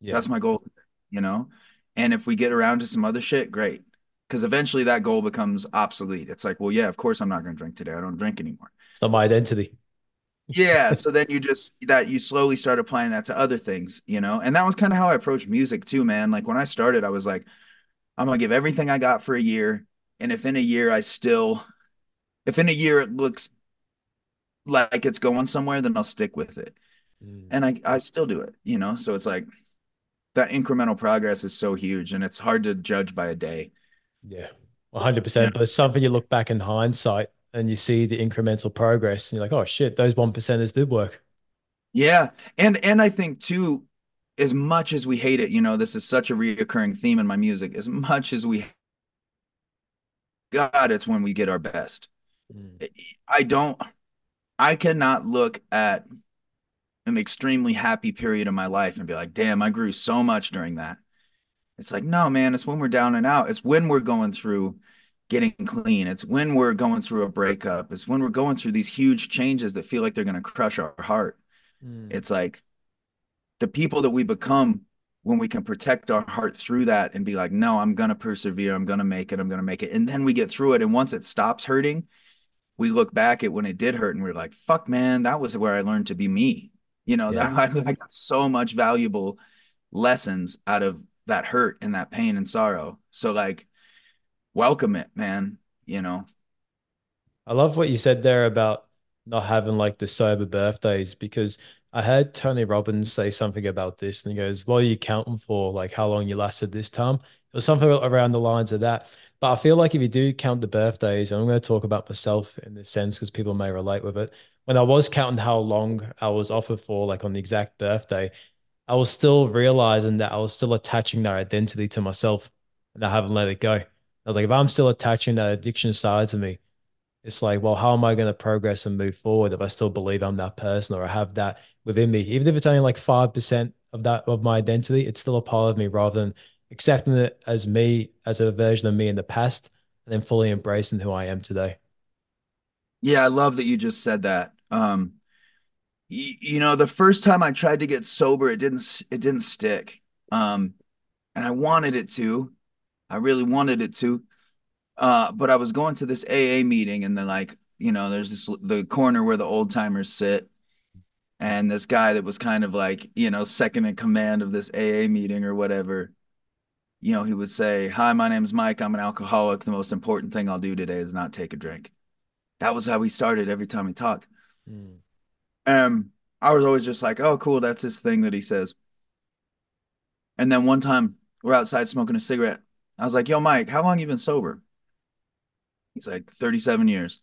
Speaker 1: Yeah.
Speaker 4: That's my goal, you know? And if we get around to some other shit, great. Because eventually that goal becomes obsolete. It's like, well, yeah, of course I'm not going to drink today. I don't drink anymore.
Speaker 1: It's not my identity.
Speaker 4: Yeah. so then you just, that you slowly start applying that to other things, you know? And that was kind of how I approached music too, man. Like when I started, I was like, I'm going to give everything I got for a year. And if in a year I still, if in a year it looks like it's going somewhere, then I'll stick with it.
Speaker 1: Mm.
Speaker 4: And I, I still do it, you know? So it's like, that incremental progress is so huge and it's hard to judge by a day.
Speaker 1: Yeah, 100%.
Speaker 4: Yeah.
Speaker 1: But it's something you look back in hindsight and you see the incremental progress and you're like, oh shit, those one percenters did work.
Speaker 4: Yeah. And and I think too, as much as we hate it, you know, this is such a reoccurring theme in my music. As much as we God, it's when we get our best.
Speaker 1: Mm.
Speaker 4: I don't I cannot look at an extremely happy period of my life and be like, damn, I grew so much during that. It's like, no, man, it's when we're down and out. It's when we're going through getting clean. It's when we're going through a breakup. It's when we're going through these huge changes that feel like they're going to crush our heart.
Speaker 1: Mm.
Speaker 4: It's like the people that we become when we can protect our heart through that and be like, no, I'm going to persevere. I'm going to make it. I'm going to make it. And then we get through it. And once it stops hurting, we look back at when it did hurt and we're like, fuck, man, that was where I learned to be me. You know,
Speaker 1: Yeah.
Speaker 4: that [laughs] I, I got so much valuable lessons out of that hurt and that pain and sorrow. So like welcome it, man. You know.
Speaker 1: I love what you said there about not having like the sober birthdays because I heard Tony Robbins say something about this and he goes, What are you counting for? Like how long you lasted this time? It was something around the lines of that. But I feel like if you do count the birthdays, I'm going to talk about myself in this sense because people may relate with it. When I was counting how long I was offered for, like on the exact birthday, I was still realizing that I was still attaching that identity to myself and I haven't let it go. I was like, if I'm still attaching that addiction side to me, it's like, well, how am I going to progress and move forward if I still believe I'm that person or I have that within me? Even if it's only like 5% of that of my identity, it's still a part of me rather than accepting it as me, as a version of me in the past, and then fully embracing who I am today.
Speaker 4: Yeah, I love that you just said that. Um y- you know, the first time I tried to get sober, it didn't it didn't stick. Um and I wanted it to. I really wanted it to. Uh but I was going to this AA meeting and then like, you know, there's this the corner where the old timers sit and this guy that was kind of like, you know, second in command of this AA meeting or whatever. You know, he would say, "Hi, my name's Mike. I'm an alcoholic. The most important thing I'll do today is not take a drink." That was how we started every time we talked.
Speaker 1: Mm.
Speaker 4: Um, I was always just like, "Oh, cool, that's his thing that he says." And then one time we're outside smoking a cigarette. I was like, "Yo, Mike, how long you been sober?" He's like, "37 years."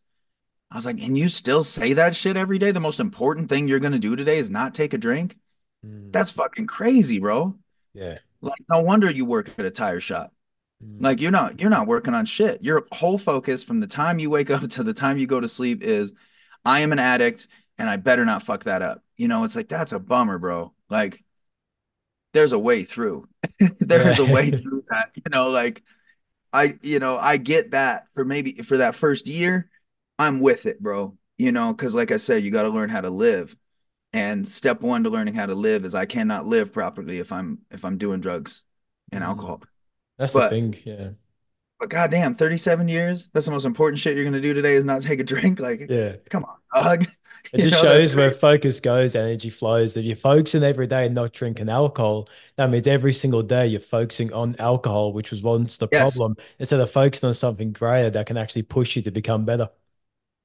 Speaker 4: I was like, "And you still say that shit every day? The most important thing you're gonna do today is not take a drink?
Speaker 1: Mm.
Speaker 4: That's fucking crazy, bro.
Speaker 1: Yeah.
Speaker 4: Like, no wonder you work at a tire shop.
Speaker 1: Mm.
Speaker 4: Like you're not you're not working on shit. Your whole focus from the time you wake [laughs] up to the time you go to sleep is I am an addict and I better not fuck that up. You know, it's like that's a bummer, bro. Like there's a way through. [laughs] there's a way through that. You know, like I you know, I get that for maybe for that first year, I'm with it, bro. You know, cuz like I said, you got to learn how to live. And step 1 to learning how to live is I cannot live properly if I'm if I'm doing drugs and
Speaker 1: Mm.
Speaker 4: alcohol.
Speaker 1: That's the thing. Yeah.
Speaker 4: But goddamn, 37 years? That's the most important shit you're gonna do today is not take a drink. Like,
Speaker 1: Yeah.
Speaker 4: come on, dog. [laughs]
Speaker 1: It
Speaker 4: You
Speaker 1: just [laughs]
Speaker 4: know,
Speaker 1: shows where focus goes, energy flows. If you're focusing every day and not drinking alcohol, that means every single day you're focusing on alcohol, which was once the
Speaker 4: Yes.
Speaker 1: problem, instead of focusing on something greater that can actually push you to become better.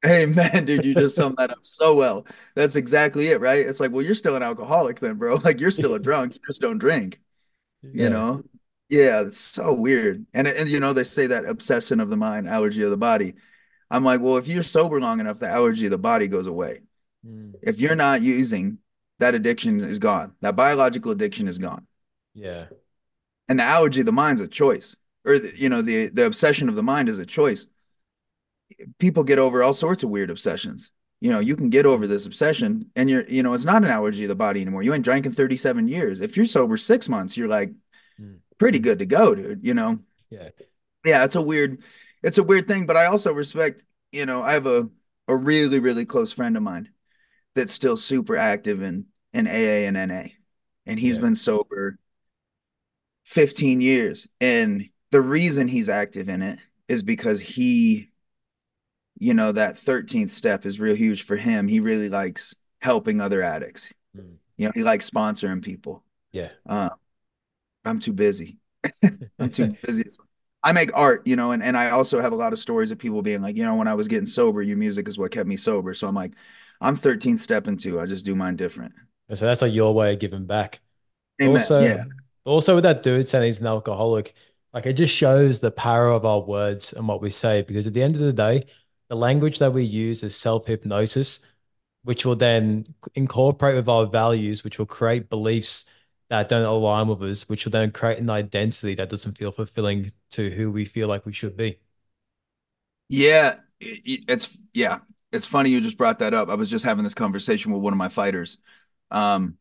Speaker 4: Hey man, dude, you just summed that up so well. That's exactly it, right? It's like, well, you're still an alcoholic then, bro. [laughs] Like you're still a [laughs] drunk, you just don't drink, you
Speaker 1: Yeah.
Speaker 4: know? Yeah, it's so weird. And and you know, they say that obsession of the mind, allergy of the body. I'm like, well, if you're sober long enough, the allergy of the body goes away.
Speaker 1: Mm.
Speaker 4: If you're not using, that addiction is gone. That biological addiction is gone.
Speaker 1: Yeah.
Speaker 4: And the allergy of the mind's a choice. or the, you know the the obsession of the mind is a choice people get over all sorts of weird obsessions you know you can get over this obsession and you're you know it's not an allergy of the body anymore you ain't drank in 37 years if you're sober six months you're like
Speaker 1: Mm.
Speaker 4: pretty good to go dude you know
Speaker 1: Yeah.
Speaker 4: yeah it's a weird it's a weird thing but i also respect you know i have a a really really close friend of mine that's still super active in in aa and na and he's
Speaker 1: Yeah.
Speaker 4: been sober 15 years. And the reason he's active in it is because he you know that 13th step is real huge for him. He really likes helping other addicts.
Speaker 1: Mm.
Speaker 4: you know he likes sponsoring people.
Speaker 1: Yeah.
Speaker 4: uh, i'm too busy. [laughs] I'm too [laughs] busy. I make art you know and, and i also have a lot of stories of people being like you know when i was getting sober your music is what kept me sober. So i'm like i'm 13 stepping too i just do mine different
Speaker 1: So that's like your way of giving back.
Speaker 4: Amen.
Speaker 1: Also,
Speaker 4: yeah
Speaker 1: also with that dude saying he's an alcoholic, like it just shows the power of our words and what we say. Because at the end of the day, the language that we use is self-hypnosis, which will then incorporate with our values, which will create beliefs that don't align with us, which will then create an identity that doesn't feel fulfilling to who we feel like we should be.
Speaker 4: Yeah, it- it- it's yeah, it's funny you just brought that up. I was just having this conversation with one of my fighters. Um,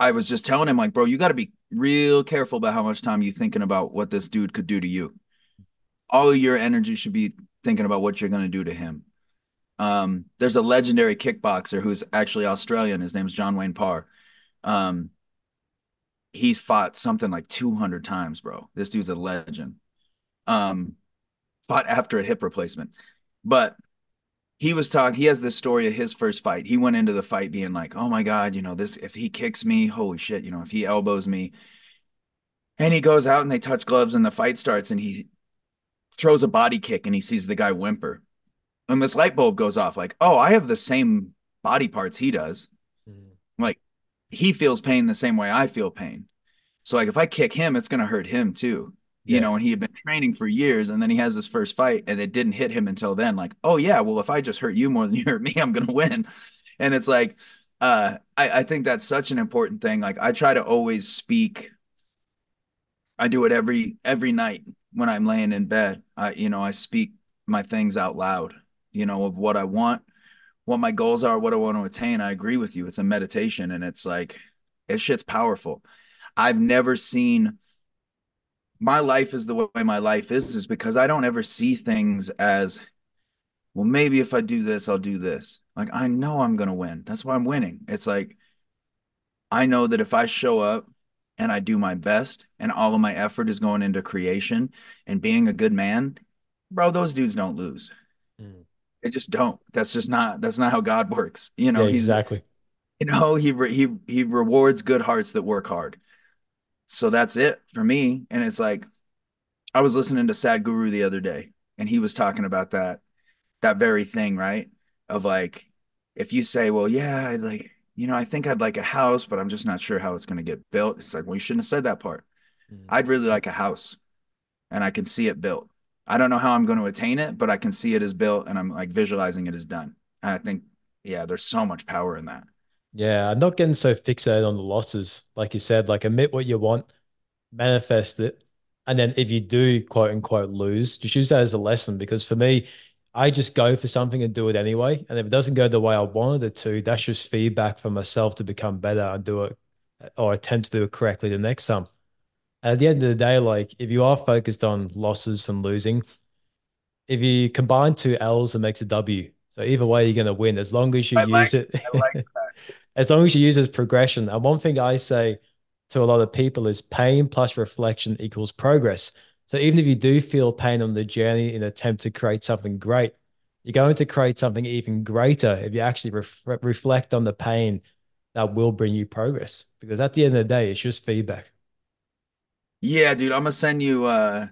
Speaker 4: I was just telling him like, bro, you got to be real careful about how much time you thinking about what this dude could do to you. All your energy should be thinking about what you're going to do to him. Um, there's a legendary kickboxer who's actually Australian. His name's John Wayne Parr. Um, he's fought something like 200 times, bro. This dude's a legend. Um, fought after a hip replacement. But he was talking, he has this story of his first fight. He went into the fight being like, oh my God, you know, this, if he kicks me, holy shit, you know, if he elbows me. And he goes out and they touch gloves and the fight starts and he throws a body kick and he sees the guy whimper. And this light bulb goes off like, oh, I have the same body parts he does. Mm-hmm. Like he feels pain the same way I feel pain. So like if I kick him, it's gonna hurt him too. You
Speaker 1: Yeah.
Speaker 4: know, and he had been training for years and then he has his first fight and it didn't hit him until then. Like, oh yeah, well, if I just hurt you more than [laughs] you hurt me, I'm gonna win. And it's like, uh, I, I think that's such an important thing. Like I try to always speak. I do it every every night when I'm laying in bed. I, you know, I speak my things out loud, you know, of what I want, what my goals are, what I want to attain. I agree with you. It's a meditation and it's like, it shit's powerful. I've never seen my life is the way my life is, is because I don't ever see things as, well, maybe if I do this, I'll do this. Like, I know I'm going to win. That's why I'm winning. It's like, I know that if I show up and I do my best and all of my effort is going into creation and being a good man, bro, those dudes don't lose.
Speaker 1: Mm.
Speaker 4: They just don't. That's just not, that's not how God works. You know,
Speaker 1: Yeah, exactly.
Speaker 4: you know, he, re- he, he rewards good hearts that work hard. So that's it for me. And it's like, I was listening to Sadhguru the other day and he was talking about that, that very thing, right? Of like, if you say, well, yeah, I'd like, you know, I think I'd like a house, but I'm just not sure how it's going to get built. It's like, well, you shouldn't have said that part.
Speaker 1: Mm.
Speaker 4: I'd really like a house and I can see it built. I don't know how I'm going to attain it, but I can see it is built and I'm like visualizing it is done. And I think, yeah, there's so much power in that.
Speaker 1: Yeah, I'm not getting so fixated on the losses. Like you said, like admit what you want, manifest it. And then if you do quote unquote lose, just use that as a lesson. Because for me, I just go for something and do it anyway. And if it doesn't go the way I wanted it to, that's just feedback for myself to become better and do it or attempt to do it correctly the next time. And at the end of the day, like if you are focused on losses and losing, if you combine two L's, it makes a W. So either way, you're going to win as long as you
Speaker 4: I
Speaker 1: use it.
Speaker 4: I like [laughs] that.
Speaker 1: As long as you use as progression. And one thing I say to a lot of people is pain plus reflection equals progress. So even if you do feel pain on the journey in attempt to create something great, you're going to create something even greater if you actually ref- reflect on the pain that will bring you progress. Because at the end of the day, it's just feedback.
Speaker 4: Yeah, dude, I'm gonna send you uh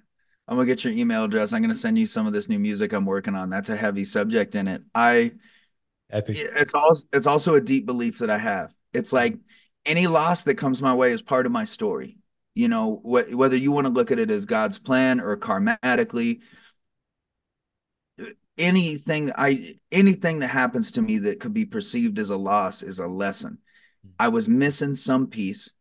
Speaker 4: I'm gonna get your email address. I'm gonna send you some of this new music I'm working on. That's a heavy subject in it. I
Speaker 1: Epic.
Speaker 4: it's also it's also a deep belief that I have. It's like any loss that comes my way is part of my story. You know, wh- whether you want to look at it as God's plan or karmatically, anything I anything that happens to me that could be perceived as a loss is a lesson. I was missing some piece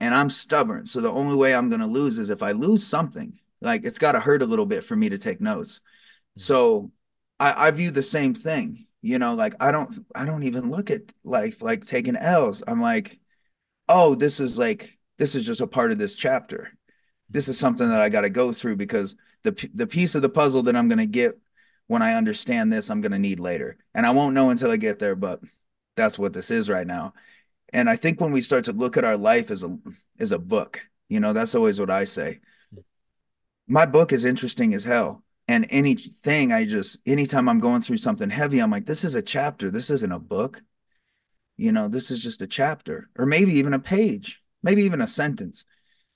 Speaker 4: and I'm stubborn. So the only way I'm going to lose is if I lose something. Like it's got to hurt a little bit for me to take notes. Mm-hmm. So I, I view the same thing. You know, like I don't I don't even look at life like taking L's. I'm like, oh, this is like this is just a part of this chapter. This is something that I got to go through because the the piece of the puzzle that I'm going to get when I understand this, I'm going to need later. And I won't know until I get there, but that's what this is right now. And I think when we start to look at our life as a as a book, you know, that's always what I say. My book is interesting as hell and anything i just anytime i'm going through something heavy i'm like this is a chapter. This isn't a book. You know this is just a chapter or maybe even a page maybe even a sentence.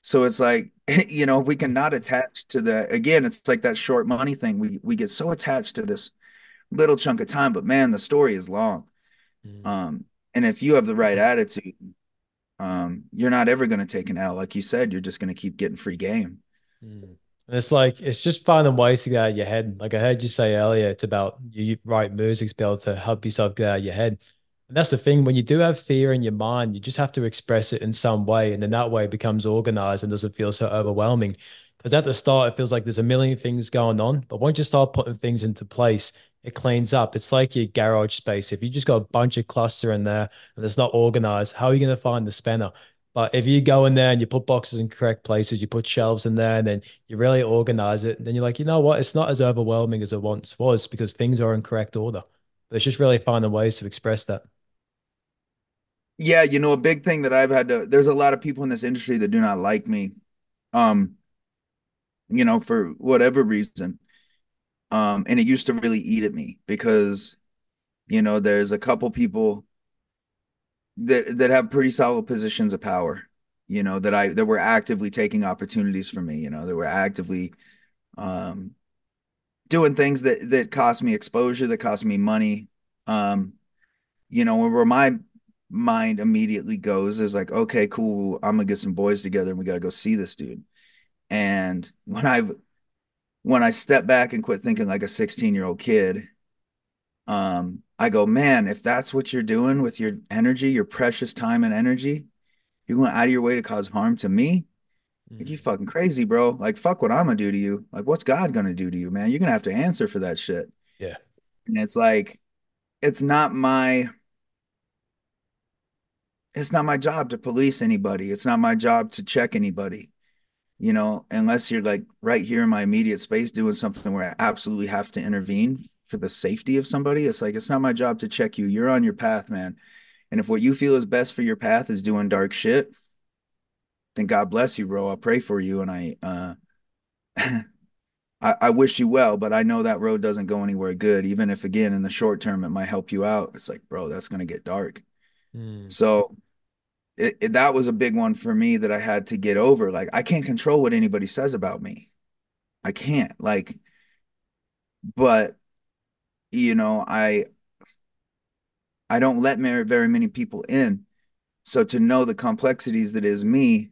Speaker 4: So it's like [laughs] you know if we can not attach to the again it's like that short money thing. We we get so attached to this little chunk of time but man the story is long. Mm. um and if you have the right attitude um you're not ever going to take an l. Like you said you're just going to keep getting free game.
Speaker 1: Mm. And it's like it's just finding ways to get out of your head. Like I heard you say earlier, it's about you write music to be able to help yourself get out of your head. And that's the thing. When you do have fear in your mind, you just have to express it in some way, and then that way becomes organized and doesn't feel so overwhelming. Because at the start, it feels like there's a million things going on, but once you start putting things into place, it cleans up. It's like your garage space. If you just got a bunch of cluster in there and it's not organized, how are you going to find the spanner? But if you go in there and you put boxes in correct places, you put shelves in there, and then you really organize it, then you're like, you know what? It's not as overwhelming as it once was because things are in correct order. But it's just really finding ways to express that.
Speaker 4: Yeah, you know, a big thing that I've had to there's a lot of people in this industry that do not like me. Um, you know, for whatever reason. Um, and it used to really eat at me because, you know, there's a couple people that that have pretty solid positions of power you know that i that were actively taking opportunities from me you know that were actively um doing things that that cost me exposure that cost me money. Um you know where my mind immediately goes is like okay cool i'm gonna get some boys together and we gotta go see this dude. And when i've when i step back and quit thinking like a 16 year old kid um I go, man, if that's what you're doing with your energy, your precious time and energy, you're going out of your way to cause harm to me. Mm. Like you fucking crazy, bro. Like fuck what I'm gonna do to you. Like what's God gonna do to you, man? You're gonna have to answer for that shit.
Speaker 1: Yeah.
Speaker 4: And it's like, it's not my it's not my job to police anybody. It's not my job to check anybody. You know, unless you're like right here in my immediate space doing something where I absolutely have to intervene for the safety of somebody. It's like it's not my job to check you. You're on your path, man. And if what you feel is best for your path is doing dark shit, then God bless you, bro. I'll pray for you, and I, uh, [laughs] I, I wish you well. But I know that road doesn't go anywhere good. Even if, again, in the short term, it might help you out. It's like, bro, that's gonna get dark. Mm. So. It, it, that was a big one for me that I had to get over. Like, I can't control what anybody says about me. I can't. Like, but you know, I I don't let very many people in. So to know the complexities that is me,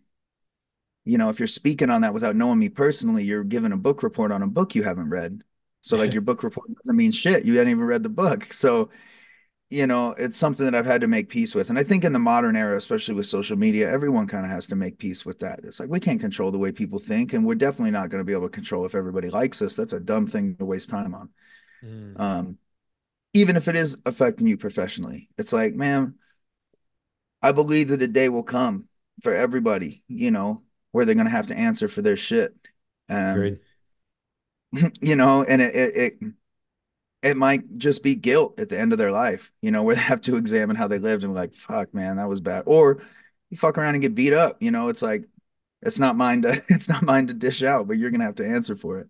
Speaker 4: you know, if you're speaking on that without knowing me personally, you're giving a book report on a book you haven't read. So like [laughs] your book report doesn't mean shit. You hadn't even read the book. So, you know, it's something that I've had to make peace with. And I think in the modern era, especially with social media, everyone kind of has to make peace with that. It's like we can't control the way people think, and we're definitely not going to be able to control if everybody likes us. That's a dumb thing to waste time on. Mm. Um, even if it is affecting you professionally, it's like, man, I believe that a day will come for everybody, you know, where they're gonna have to answer for their shit. Um, [laughs] you know, and it, it it it might just be guilt at the end of their life, you know, [laughs] where they have to examine how they lived and be like, fuck, man, that was bad. Or you fuck around and get beat up, you know, it's like it's not mine to [laughs] it's not mine to dish out, but you're gonna have to answer for it.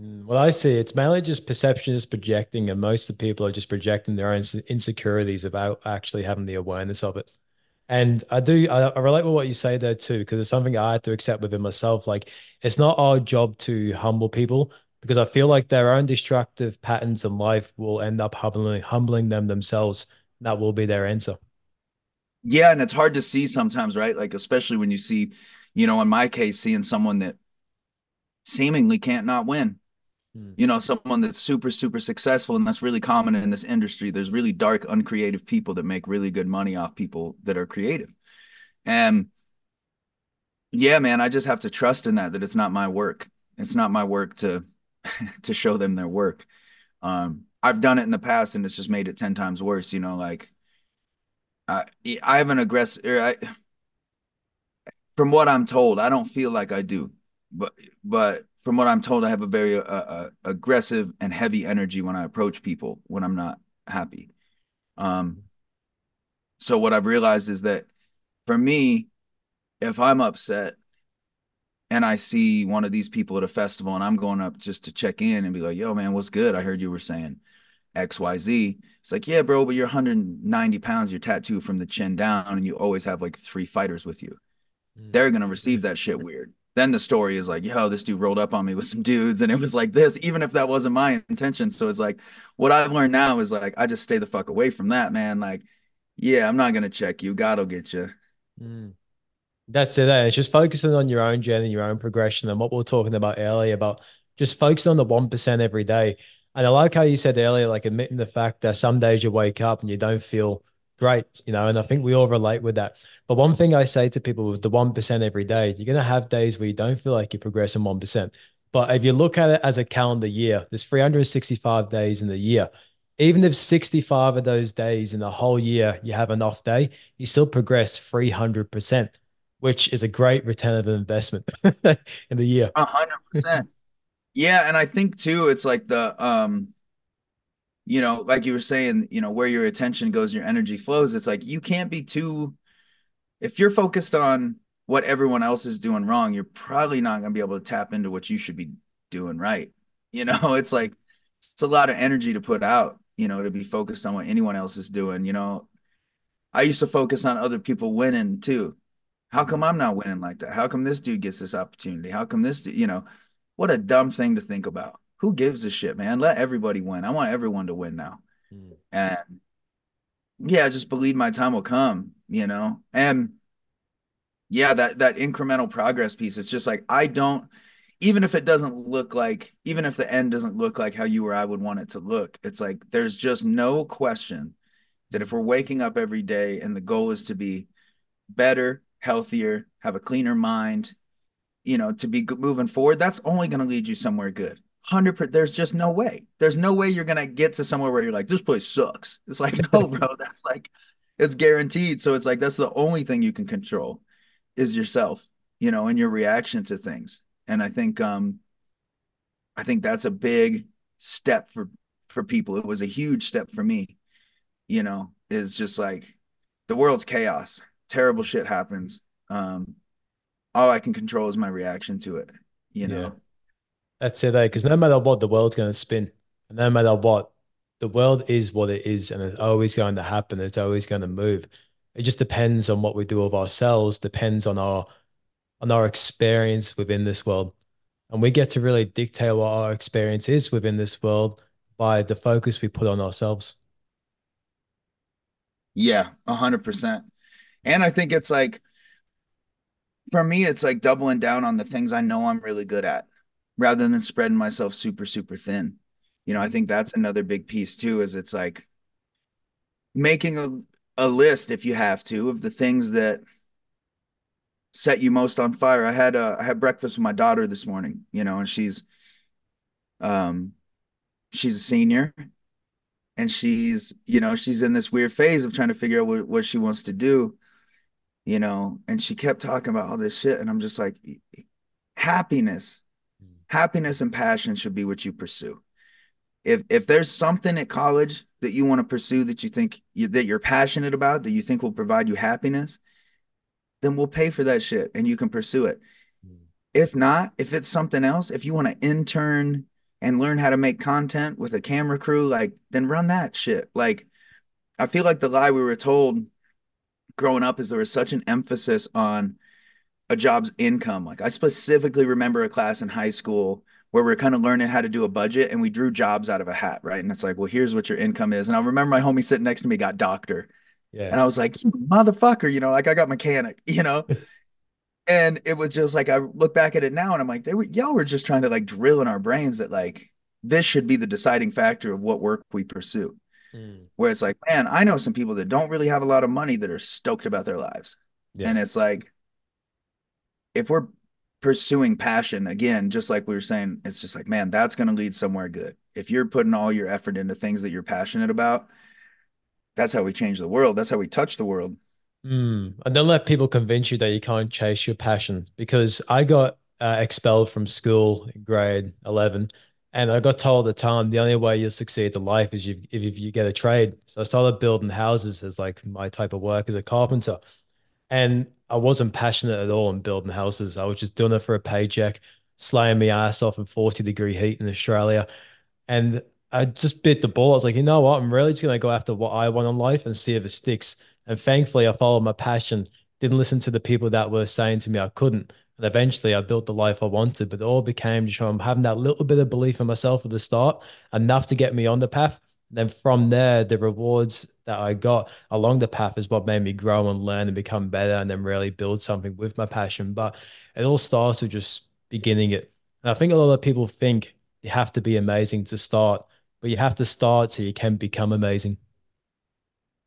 Speaker 1: Mm, well, I see it's mainly just perception is projecting, and most of the people are just projecting their own insecurities without actually having the awareness of it. And I do, I, I relate with what you say there too, because it's something I had to accept within myself. Like, it's not our job to humble people because I feel like their own destructive patterns in life will end up humbling, humbling them themselves. That will be their answer.
Speaker 4: Yeah. And it's hard to see sometimes, right? Like, especially when you see, you know, in my case, seeing someone that seemingly can't not win. You know someone that's super super successful and that's really common in this industry there's really dark uncreative people that make really good money off people that are creative and yeah, man, I just have to trust in that that it's not my work. It's not my work to [laughs] to show them their work. Um, I've done it in the past and it's just made it 10 times worse, you know, like I I have an aggressive I from what I'm told, I don't feel like I do. But but from what I'm told, I have a very uh, uh, aggressive and heavy energy when I approach people when I'm not happy. Um so what I've realized is that for me, if I'm upset and I see one of these people at a festival and I'm going up just to check in and be like, yo, man, what's good? I heard you were saying XYZ. It's like, yeah, bro, but you're 190 pounds, you're tattooed from the chin down, and you always have like three fighters with you. Mm. They're gonna receive that shit weird. Then the story is like, yo, this dude rolled up on me with some dudes, and it was like this, even if that wasn't my intention. So it's like, what I've learned now is like, I just stay the fuck away from that, man. Like, yeah, I'm not gonna check you. God'll get you.
Speaker 1: Mm. That's it. Eh? It's just focusing on your own journey, your own progression, and what we are talking about earlier about just focusing on the one percent every day. And I like how you said earlier, like admitting the fact that some days you wake up and you don't feel great, you know, and I think we all relate with that. But one thing I say to people with the 1% every day, you're going to have days where you don't feel like you're progressing 1%. But if you look at it as a calendar year, there's 365 days in the year. Even if 65 of those days in the whole year you have an off day, you still progress 300%, which is a great return of investment [laughs] in the year.
Speaker 4: 100%. yeah. And I think too, it's like the, um, you know, like you were saying, you know, where your attention goes, your energy flows. It's like you can't be too, if you're focused on what everyone else is doing wrong, you're probably not going to be able to tap into what you should be doing right. [laughs] You know, it's like, it's a lot of energy to put out, you know, to be focused on what anyone else is doing. You know, I used to focus on other people winning too. How come I'm not winning like that? How come this dude gets this opportunity? How come this, dude, you know, what a dumb thing to think about who gives a shit, man? Let everybody win. I want everyone to win now. Mm. And yeah, just believe my time will come, you know? And yeah, that that incremental progress piece, it's just like I don't even if it doesn't look like even if the end doesn't look like how you or I would want it to look, it's like there's just no question that if we're waking up every day and the goal is to be better, healthier, have a cleaner mind, you know, to be moving forward, that's only going to lead you somewhere good hundred percent. There's just no way. There's no way you're gonna get to somewhere where you're like, this place sucks. [laughs] It's like, no, bro, [laughs] that's like, it's guaranteed. So it's like that's the only thing you can control is yourself, you know, and your reaction to things. And I think, um, I think that's a big step for for people. It was a huge step for me. You know, is just like the world's chaos. Terrible shit happens. Um, all I can control is my reaction to it. You know. Yeah
Speaker 1: that's it, because no matter what, the world's going to spin. And no matter what, the world is what it is, and it's always going to happen. It's always going to move. It just depends on what we do of ourselves. Depends on our on our experience within this world, and we get to really dictate what our experience is within this world by the focus we put on ourselves.
Speaker 4: Yeah, a hundred percent. And I think it's like, for me, it's like doubling down on the things I know I'm really good at rather than spreading myself super super thin. You know i think that's another big piece too is it's like making a, a list if you have to of the things that set you most on fire. I had a, I had breakfast with my daughter this morning you know and she's um she's a senior and she's you know she's in this weird phase of trying to figure out what, what she wants to do you know and she kept talking about all this shit and i'm just like happiness happiness and passion should be what you pursue. If if there's something at college that you want to pursue that you think you, that you're passionate about that you think will provide you happiness, then we'll pay for that shit and you can pursue it. Mm. If not, if it's something else, if you want to intern and learn how to make content with a camera crew, like then run that shit. Like I feel like the lie we were told growing up is there was such an emphasis on a job's income. Like I specifically remember a class in high school where we are kind of learning how to do a budget and we drew jobs out of a hat, right? And it's like, well, here's what your income is. And I remember my homie sitting next to me got doctor. Yeah. And I was like, motherfucker, you know, like I got mechanic, [laughs] you know? and it was just like I look back at it now and I'm like, they were y'all were just trying to like drill in our brains that like this should be the deciding factor of what work we pursue. Mm. Where it's like, man, I know some people that don't really have a lot of money that are stoked about their lives. Yeah. And it's like, if we're pursuing passion again, just like we were saying, it's just like, man, that's going to lead somewhere good. If you're putting all your effort into things that you're passionate about, that's how we change the world. That's how we touch the world.
Speaker 1: Mm. And don't let people convince you that you can't chase your passion because I got uh, expelled from school in grade 11 and I got told at the time the only way you'll succeed in life is you, if, if you get a trade. So I started building houses as like my type of work as a carpenter. And I wasn't passionate at all in building houses. I was just doing it for a paycheck, slaying my ass off in 40 degree heat in Australia. And I just bit the ball. I was like, you know what? I'm really just going to go after what I want in life and see if it sticks. And thankfully, I followed my passion, didn't listen to the people that were saying to me I couldn't. And eventually I built the life I wanted, but it all became just from having that little bit of belief in myself at the start, enough to get me on the path. then from there, the rewards that I got along the path is what made me grow and learn and become better and then really build something with my passion. But it all starts with just beginning it. And I think a lot of people think you have to be amazing to start, but you have to start so you can become amazing.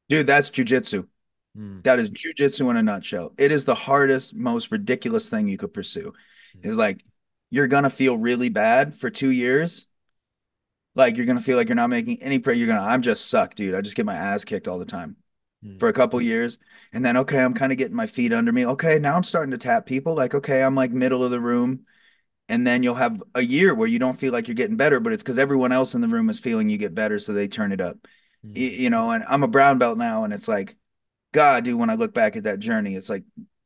Speaker 4: Dude, that's jujitsu. Mm. That is jujitsu in a nutshell. It is the hardest, most ridiculous thing you could pursue. Mm. Is like you're gonna feel really bad for two years. Like you're gonna feel like you're not making any prayer. You're gonna, I'm just suck, dude. I just get my ass kicked all the time mm. for a couple years. And then okay, I'm kind of getting my feet under me. Okay, now I'm starting to tap people. Like, okay, I'm like middle of the room. And then you'll have a year where you don't feel like you're getting better, but it's because everyone else in the room is feeling you get better, so they turn it up. Mm. You, you know, and I'm a brown belt now, and it's like God, dude, when I look back at that journey, it's like,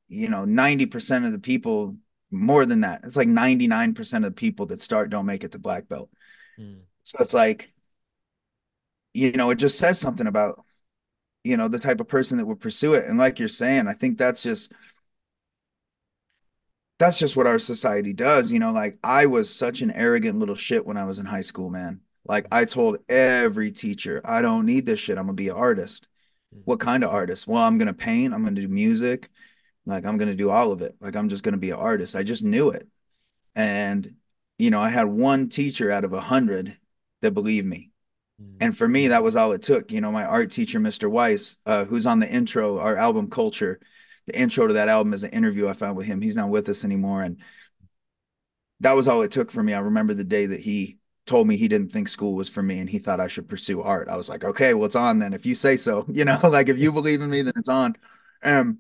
Speaker 4: you know, 90% of the people, more than that, it's like 99% of the people that start don't make it to black belt. Mm. So it's like, you know, it just says something about, you know, the type of person that would pursue it. And like you're saying, I think that's just, that's just what our society does. You know, like I was such an arrogant little shit when I was in high school, man. Like I told every teacher, I don't need this shit. I'm gonna be an artist. Mm. What kind of artist? Well, I'm gonna paint. I'm gonna do music. Like I'm gonna do all of it. Like I'm just gonna be an artist. I just knew it, and you know, I had one teacher out of a hundred that believed me. Mm. And for me, that was all it took. You know, my art teacher, Mr. Weiss, uh, who's on the intro, our album Culture, the intro to that album is an interview I found with him. He's not with us anymore. And that was all it took for me. I remember the day that he told me he didn't think school was for me and he thought I should pursue art. I was like, okay, well, it's on then. If you say so, [laughs] you know, like if you believe in me, then it's on. Um,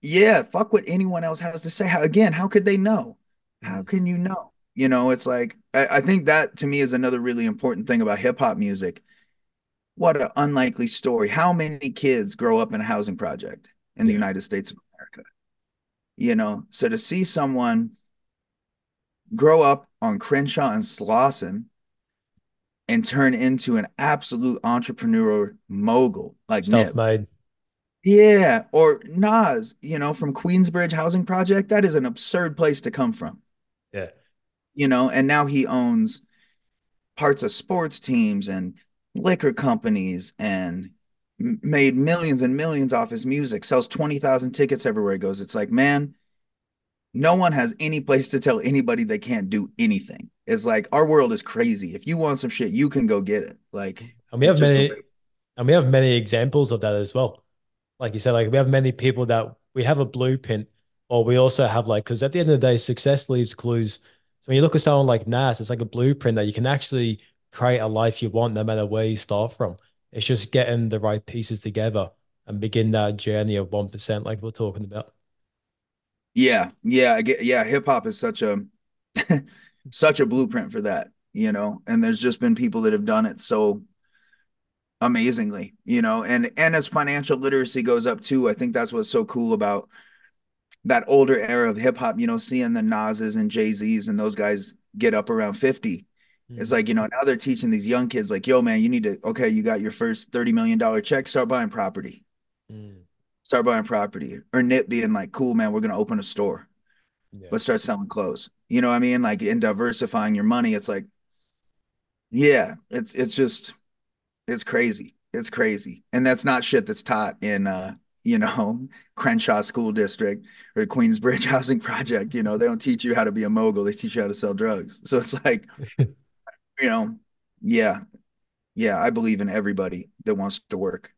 Speaker 4: yeah, fuck what anyone else has to say. How, again, how could they know? How mm-hmm. can you know? You know, it's like I, I think that to me is another really important thing about hip hop music. What an unlikely story. How many kids grow up in a housing project in the United States of America? You know, so to see someone grow up on Crenshaw and Slauson and turn into an absolute entrepreneur mogul like
Speaker 1: self-made.
Speaker 4: Yeah, or Nas, you know, from Queensbridge Housing Project. That is an absurd place to come from.
Speaker 1: Yeah.
Speaker 4: You know, and now he owns parts of sports teams and liquor companies and made millions and millions off his music, sells 20,000 tickets everywhere he goes. It's like, man, no one has any place to tell anybody they can't do anything. It's like our world is crazy. If you want some shit, you can go get it. Like
Speaker 1: and we have many and we have many examples of that as well. Like you said, like we have many people that we have a blueprint, or we also have like because at the end of the day, success leaves clues. So when you look at someone like Nas, it's like a blueprint that you can actually create a life you want no matter where you start from. It's just getting the right pieces together and begin that journey of one percent, like we're talking about.
Speaker 4: Yeah, yeah, I get yeah, hip hop is such a [laughs] such a blueprint for that, you know. And there's just been people that have done it so amazingly, you know. And and as financial literacy goes up too, I think that's what's so cool about that older era of hip hop, you know, seeing the Nas's and Jay-Z's and those guys get up around 50. Mm-hmm. It's like, you know, now they're teaching these young kids like, "Yo, man, you need to okay, you got your first 30 million dollar check, start buying property." Mm start buying property or Nip being like, cool, man, we're going to open a store, yeah. but start selling clothes. You know what I mean? Like in diversifying your money, it's like, yeah, it's, it's just, it's crazy. It's crazy. And that's not shit that's taught in, uh, you know, [laughs] Crenshaw School District or the Queensbridge [laughs] Housing Project. You know, they don't teach you how to be a mogul. They teach you how to sell drugs. So it's like, [laughs] you know, yeah, yeah, I believe in everybody that wants to work.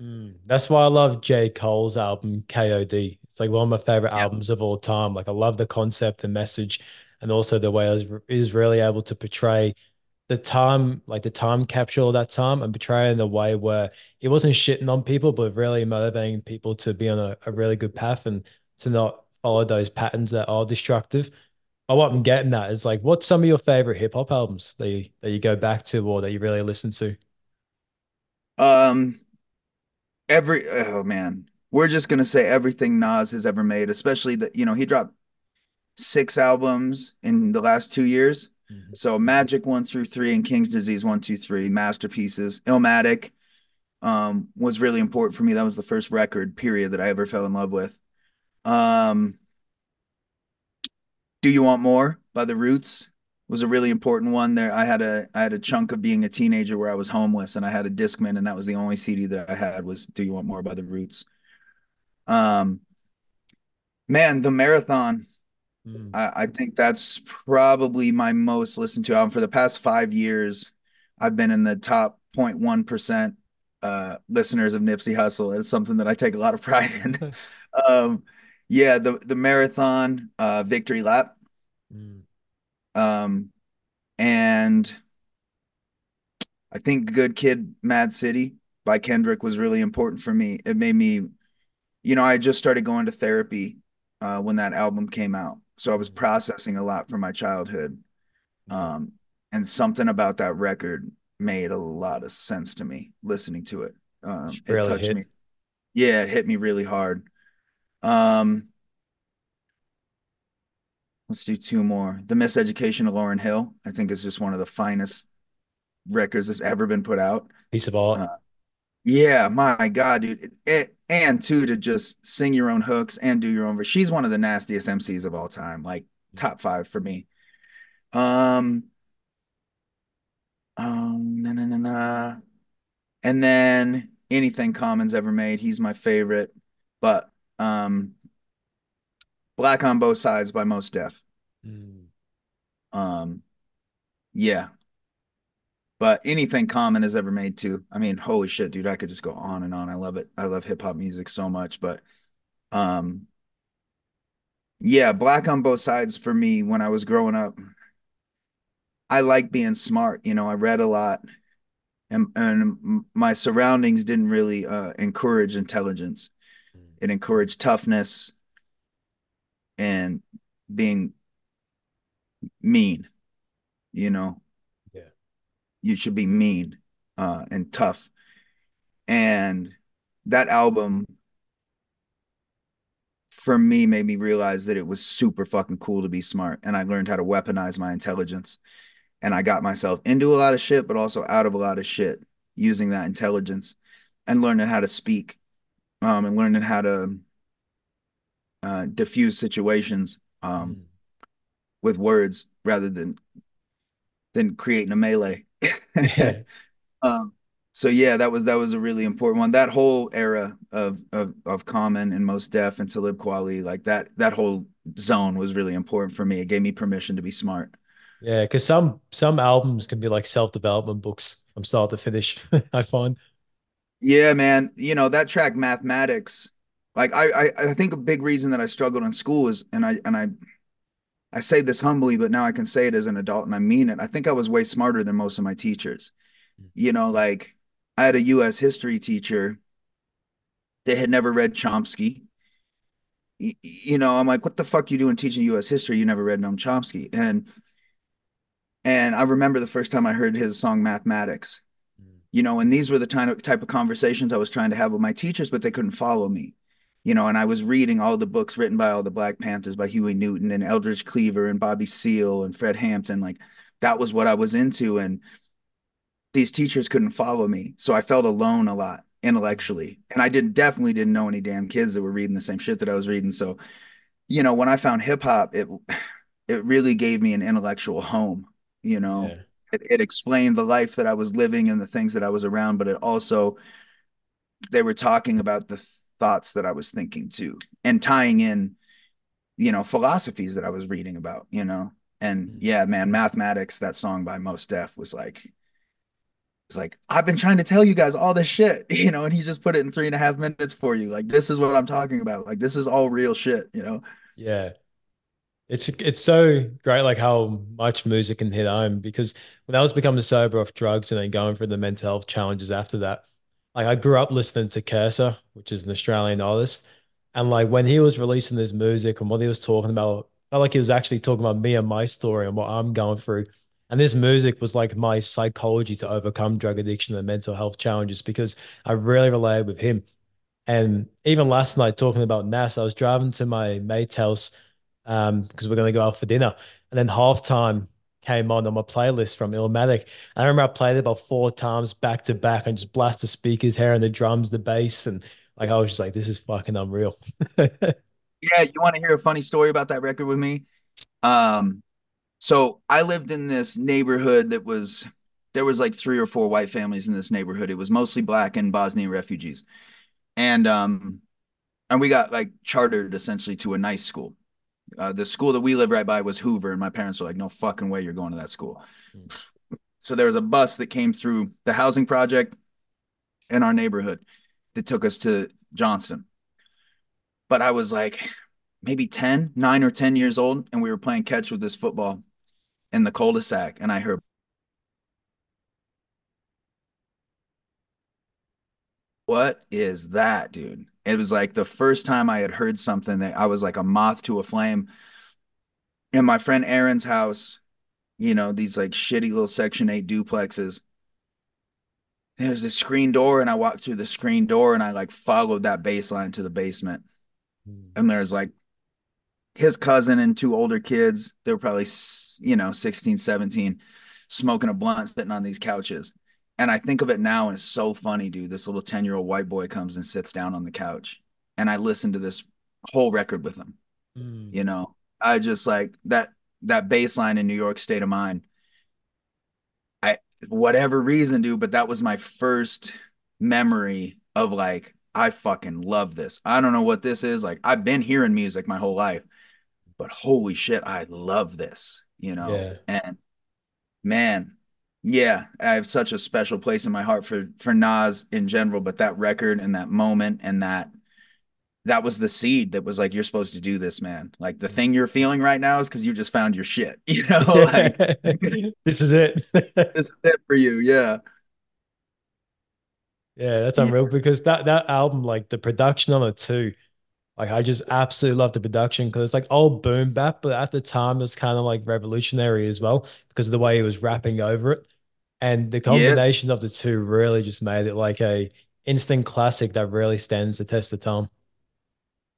Speaker 1: Mm, that's why I love J. Cole's album KOD. It's like one of my favorite yeah. albums of all time. Like I love the concept, the message, and also the way I was is really able to portray the time, like the time capture of that time and portray in the way where he wasn't shitting on people, but really motivating people to be on a, a really good path and to not follow those patterns that are destructive. But what I'm getting at is like, what's some of your favorite hip hop albums that you that you go back to or that you really listen to?
Speaker 4: Um, every oh man, we're just gonna say everything Nas has ever made, especially that you know he dropped six albums in the last two years. Mm-hmm. So Magic one through three and King's Disease one, two, three, masterpieces. Illmatic um, was really important for me. That was the first record period that I ever fell in love with. Um, Do You Want More by The Roots was a really important one there. I had a I had a chunk of being a teenager where I was homeless and I had a Discman and that was the only CD that I had was Do You Want More by The Roots. Um man, the marathon Mm. I, I think that's probably my most listened to album for the past five years. I've been in the top 0.1% uh, listeners of Nipsey Hussle. It's something that I take a lot of pride in. [laughs] um, yeah, the the marathon, uh, victory lap, mm. um, and I think Good Kid, Mad City by Kendrick was really important for me. It made me, you know, I just started going to therapy uh, when that album came out, so I was processing a lot from my childhood. Um, and something about that record made a lot of sense to me listening to it. Um, it really touched hit. me. Yeah, it hit me really hard. Um, let's do two more. The Miseducation of Lauryn Hill, I think is just one of the finest records that's ever been put out.
Speaker 1: Piece of art. Uh,
Speaker 4: yeah, my God, dude. It, and two, to just sing your own hooks and do your own verse. She's one of the nastiest MCs of all time, like top five for me. Um, um, na, na, na, na. and then anything Common's ever made, he's my favorite. But um, Black on Both Sides by Mos Def. Mm. Um, yeah, but anything common has ever made too. I mean, holy shit, dude, I could just go on and on. I love it. I love hip hop music so much, but um yeah, black on both sides for me when I was growing up. I like being smart, you know, I read a lot and and my surroundings didn't really uh encourage intelligence. It encouraged toughness and being mean, you know you should be mean uh, and tough. And that album for me made me realize that it was super fucking cool to be smart. And I learned how to weaponize my intelligence. And I got myself into a lot of shit, but also out of a lot of shit using that intelligence and learning how to speak um, and learning how to uh, diffuse situations um, mm. with words rather than than creating a melee. [laughs] um, so yeah, that was that was a really important one. That whole era of of of Common and Mos Def and Talib Kweli, like that that whole zone was really important for me. It gave me permission to be smart.
Speaker 1: Yeah, because some some albums can be like self development books from start to finish. [laughs] I find.
Speaker 4: Yeah, man. You know that track, mathematics. Like I, I, I think a big reason that I struggled in school is, and I, and I I say this humbly, but now I can say it as an adult and I mean it. I think I was way smarter than most of my teachers. Mm. You know, like I had a US history teacher that had never read Chomsky. You know, I'm like, what the fuck you doing teaching US history? You never read Noam Chomsky. And and I remember the first time I heard his song Mathematics. Mm. You know, and these were the type of type of conversations I was trying to have with my teachers, but they couldn't follow me you know, and I was reading all the books written by all the Black Panthers by Huey Newton and Eldridge Cleaver and Bobby Seale and Fred Hampton. Like that was what I was into. And these teachers couldn't follow me. So I felt alone a lot intellectually. And I did definitely didn't know any damn kids that were reading the same shit that I was reading. So, you know, when I found hip hop, it it really gave me an intellectual home, you know. Yeah. It, it explained the life that I was living and the things that I was around, but it also they were talking about the thoughts that I was thinking too, and tying in, you know, philosophies that I was reading about, you know. And mm-hmm. yeah, man, mathematics, that song by Mos Def was like He's like, I've been trying to tell you guys all this shit, [laughs] you know, and he just put it in three and a half minutes for you. Like, this is what I'm talking about. Like, this is all real shit, you know?
Speaker 1: Yeah. It's it's so great like how much music can hit home because when I was becoming sober off drugs and then going through the mental health challenges after that, like I grew up listening to Kerser, which is an Australian artist. And like when he was releasing this music and what he was talking about, felt like he was actually talking about me and my story and what I'm going through. And this music was like my psychology to overcome drug addiction and mental health challenges because I really related with him. And even last night, talking about Nas, I was driving to my mate's house um, because we're going to go out for dinner. And then halftime came on on my playlist from Illmatic. I remember I played it about four times back to back and just blast the speakers here and the drums, the bass. And like, I was just like, this is fucking unreal. [laughs]
Speaker 4: yeah. You want to hear a funny story about that record with me? Um, so I lived in this neighborhood that was, there was like three or four white families in this neighborhood. It was mostly black and Bosnian refugees. And, um, and we got like chartered essentially to a nice school uh, the school that we live right by was Hoover, and my parents were like, "No fucking way, you're going to that school." Mm. [laughs] So there was a bus that came through the housing project in our neighborhood that took us to Johnston. But I was like maybe 10, 9 or 10 years old, and we were playing catch with this football in the cul-de-sac, and I heard what is that, dude? It was like the first time I had heard something that I was like a moth to a flame. In my friend Aaron's house, you know, these like shitty little Section 8 duplexes. There's a screen door, and I walked through the screen door and I like followed that bass line to the basement. Mm. And there's like his cousin and two older kids. They were probably, you know, 16, 17, smoking a blunt, sitting on these couches. And I think of it now and it's so funny, dude. This little 10 year old white boy comes and sits down on the couch and I listen to this whole record with him. Mm. You know, I just like that, that bass line in New York state of mind. I, whatever reason, dude, but that was my first memory of like, I fucking love this. I don't know what this is. Like, I've been hearing music my whole life, but holy shit, I love this, you know? Yeah. And man, yeah, I have such a special place in my heart for for Nas in general, but that record and that moment and that that was the seed that was like you're supposed to do this, man. Like the thing you're feeling right now is because you just found your shit. [laughs] You know, [laughs] like,
Speaker 1: this is it. [laughs]
Speaker 4: this is it for you. Yeah.
Speaker 1: Yeah, that's unreal because that that album, like the production on it too, like I just absolutely love the production because it's like old boom bap, but at the time it was kind of like revolutionary as well because of the way he was rapping over it. And the combination yes. of the two really just made it like a instant classic that really stands the test of time.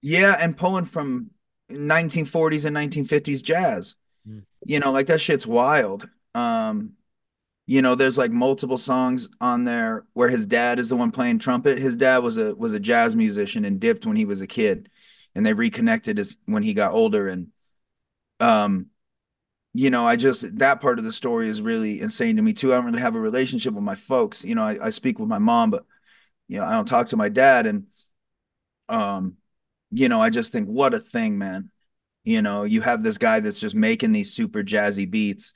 Speaker 4: Yeah, and pulling from 1940s and 1950s jazz. Mm. You know, like that shit's wild. Um, you know, there's like multiple songs on there where his dad is the one playing trumpet. His dad was a was a jazz musician and dipped when he was a kid, and they reconnected as when he got older. And um, you know, I just that part of the story is really insane to me too. I don't really have a relationship with my folks. You know, I, I speak with my mom, but you know, I don't talk to my dad. And um, you know, I just think what a thing, man. You know, you have this guy that's just making these super jazzy beats,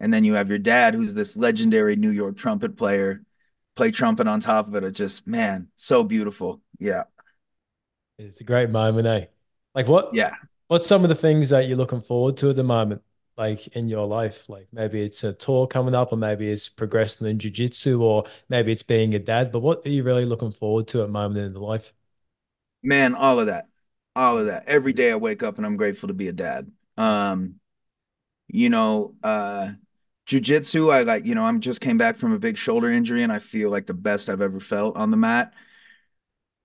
Speaker 4: and then you have your dad who's this legendary New York trumpet player, play trumpet on top of it. It's just man, so beautiful. Yeah.
Speaker 1: It's a great moment, eh? Like what?
Speaker 4: Yeah.
Speaker 1: What's some of the things that you're looking forward to at the moment? Like in your life? Like maybe it's a tour coming up, or maybe it's progressing in jujitsu, or maybe it's being a dad. But what are you really looking forward to at the moment in the life?
Speaker 4: Man, all of that, all of that. Every day I wake up and I'm grateful to be a dad. Um, you know, uh, jujitsu. I like, you know, I'm just came back from a big shoulder injury, and I feel like the best I've ever felt on the mat.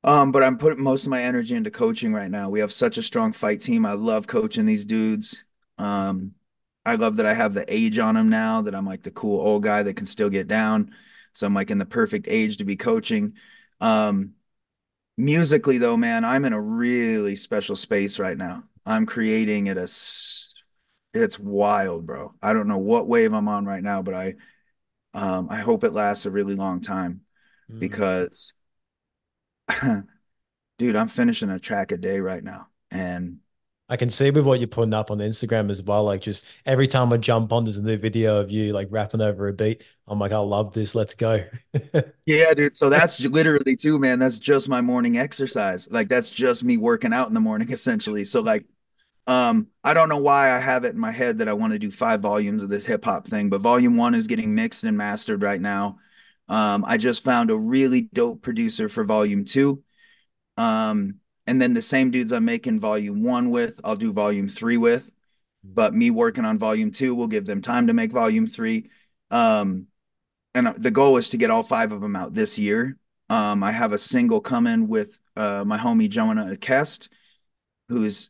Speaker 4: Um, but I'm putting most of my energy into coaching right now. We have such a strong fight team. I love coaching these dudes. Um, I love that I have the age on him now, that I'm like the cool old guy that can still get down. So I'm like in the perfect age to be coaching. Um, musically though, man, I'm in a really special space right now. I'm creating it as it's wild, bro. I don't know what wave I'm on right now, but I um I hope it lasts a really long time mm. because [laughs] dude, I'm finishing a track a day right now. And
Speaker 1: I can see with what you're putting up on Instagram as well. Like just every time I jump on, there's a new video of you like rapping over a beat. I'm like, I love this. Let's go. [laughs]
Speaker 4: yeah, dude. So that's literally too, man. That's just my morning exercise. Like that's just me working out in the morning, [laughs] essentially. So like, um, I don't know why I have it in my head that I want to do five volumes of this hip hop thing, but volume one is getting mixed and mastered right now. Um, I just found a really dope producer for volume two. Um, and then the same dudes I'm making volume one with, I'll do volume three with. But me working on volume two will give them time to make volume three. Um, and the goal is to get all five of them out this year. Um, I have a single coming with uh, my homie Jonah Akest, who's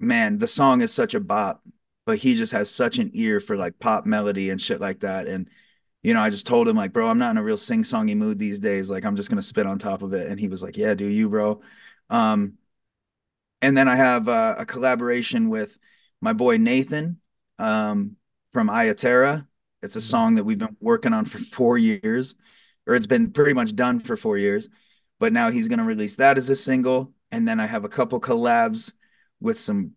Speaker 4: man, the song is such a bop, but he just has such an ear for like pop melody and shit like that. And you know, I just told him like, bro, I'm not in a real sing-songy mood these days. Like, I'm just gonna spit on top of it. And he was like, yeah, do you, bro? Um, and then I have uh, a collaboration with my boy Nathan um, from Ayaterra. It's a mm-hmm. song that we've been working on for four years, or it's been pretty much done for four years. But now he's going to release that as a single. And then I have a couple collabs with some,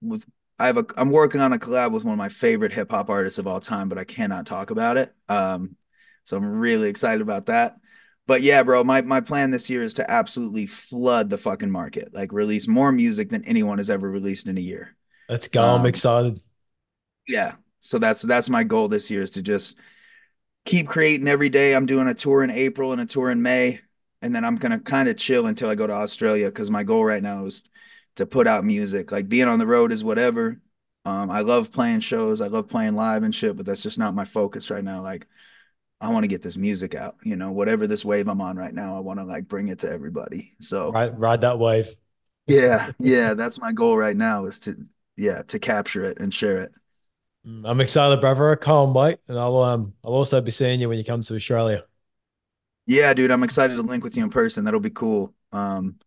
Speaker 4: with, I have a, I'm working on a collab with one of my favorite hip hop artists of all time, but I cannot talk about it. Um, so I'm really excited about that but yeah, bro, my my plan this year is to absolutely flood the fucking market, like release more music than anyone has ever released in a year.
Speaker 1: Let's go! Um, I'm excited.
Speaker 4: Yeah, so that's that's my goal this year is to just keep creating every day. I'm doing a tour in April and a tour in May, and then I'm gonna kind of chill until I go to Australia because my goal right now is to put out music. Like being on the road is whatever. Um, I love playing shows, I love playing live and shit, but that's just not my focus right now. Like I want to get this music out. You know, whatever this wave I'm on right now, I want to like bring it to everybody. So
Speaker 1: ride, ride that wave.
Speaker 4: yeah, yeah, that's my goal right now is to yeah to capture it and share it.
Speaker 1: Mm, I'm excited, brother. I can't wait, and I'll um I'll also be seeing you when you come to Australia.
Speaker 4: Yeah, dude, I'm excited to link with you in person. That'll be cool. Um,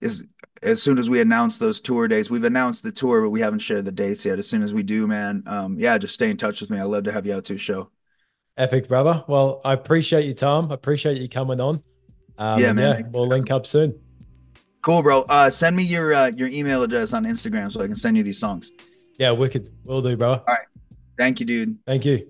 Speaker 4: is as soon as we announce those tour days, we've announced the tour, but we haven't shared the dates yet. As soon as we do, man, um, yeah, just stay in touch with me. I'd love to have you out to a show.
Speaker 1: Epic, brother. Well, I appreciate your time. I appreciate you coming on. Um, yeah, man. Yeah, we'll link up soon.
Speaker 4: Cool, bro. Uh, send me your uh, your email address on Instagram so I can send you these songs.
Speaker 1: Yeah, wicked. Will do, bro. All
Speaker 4: right. Thank you, dude.
Speaker 1: Thank you.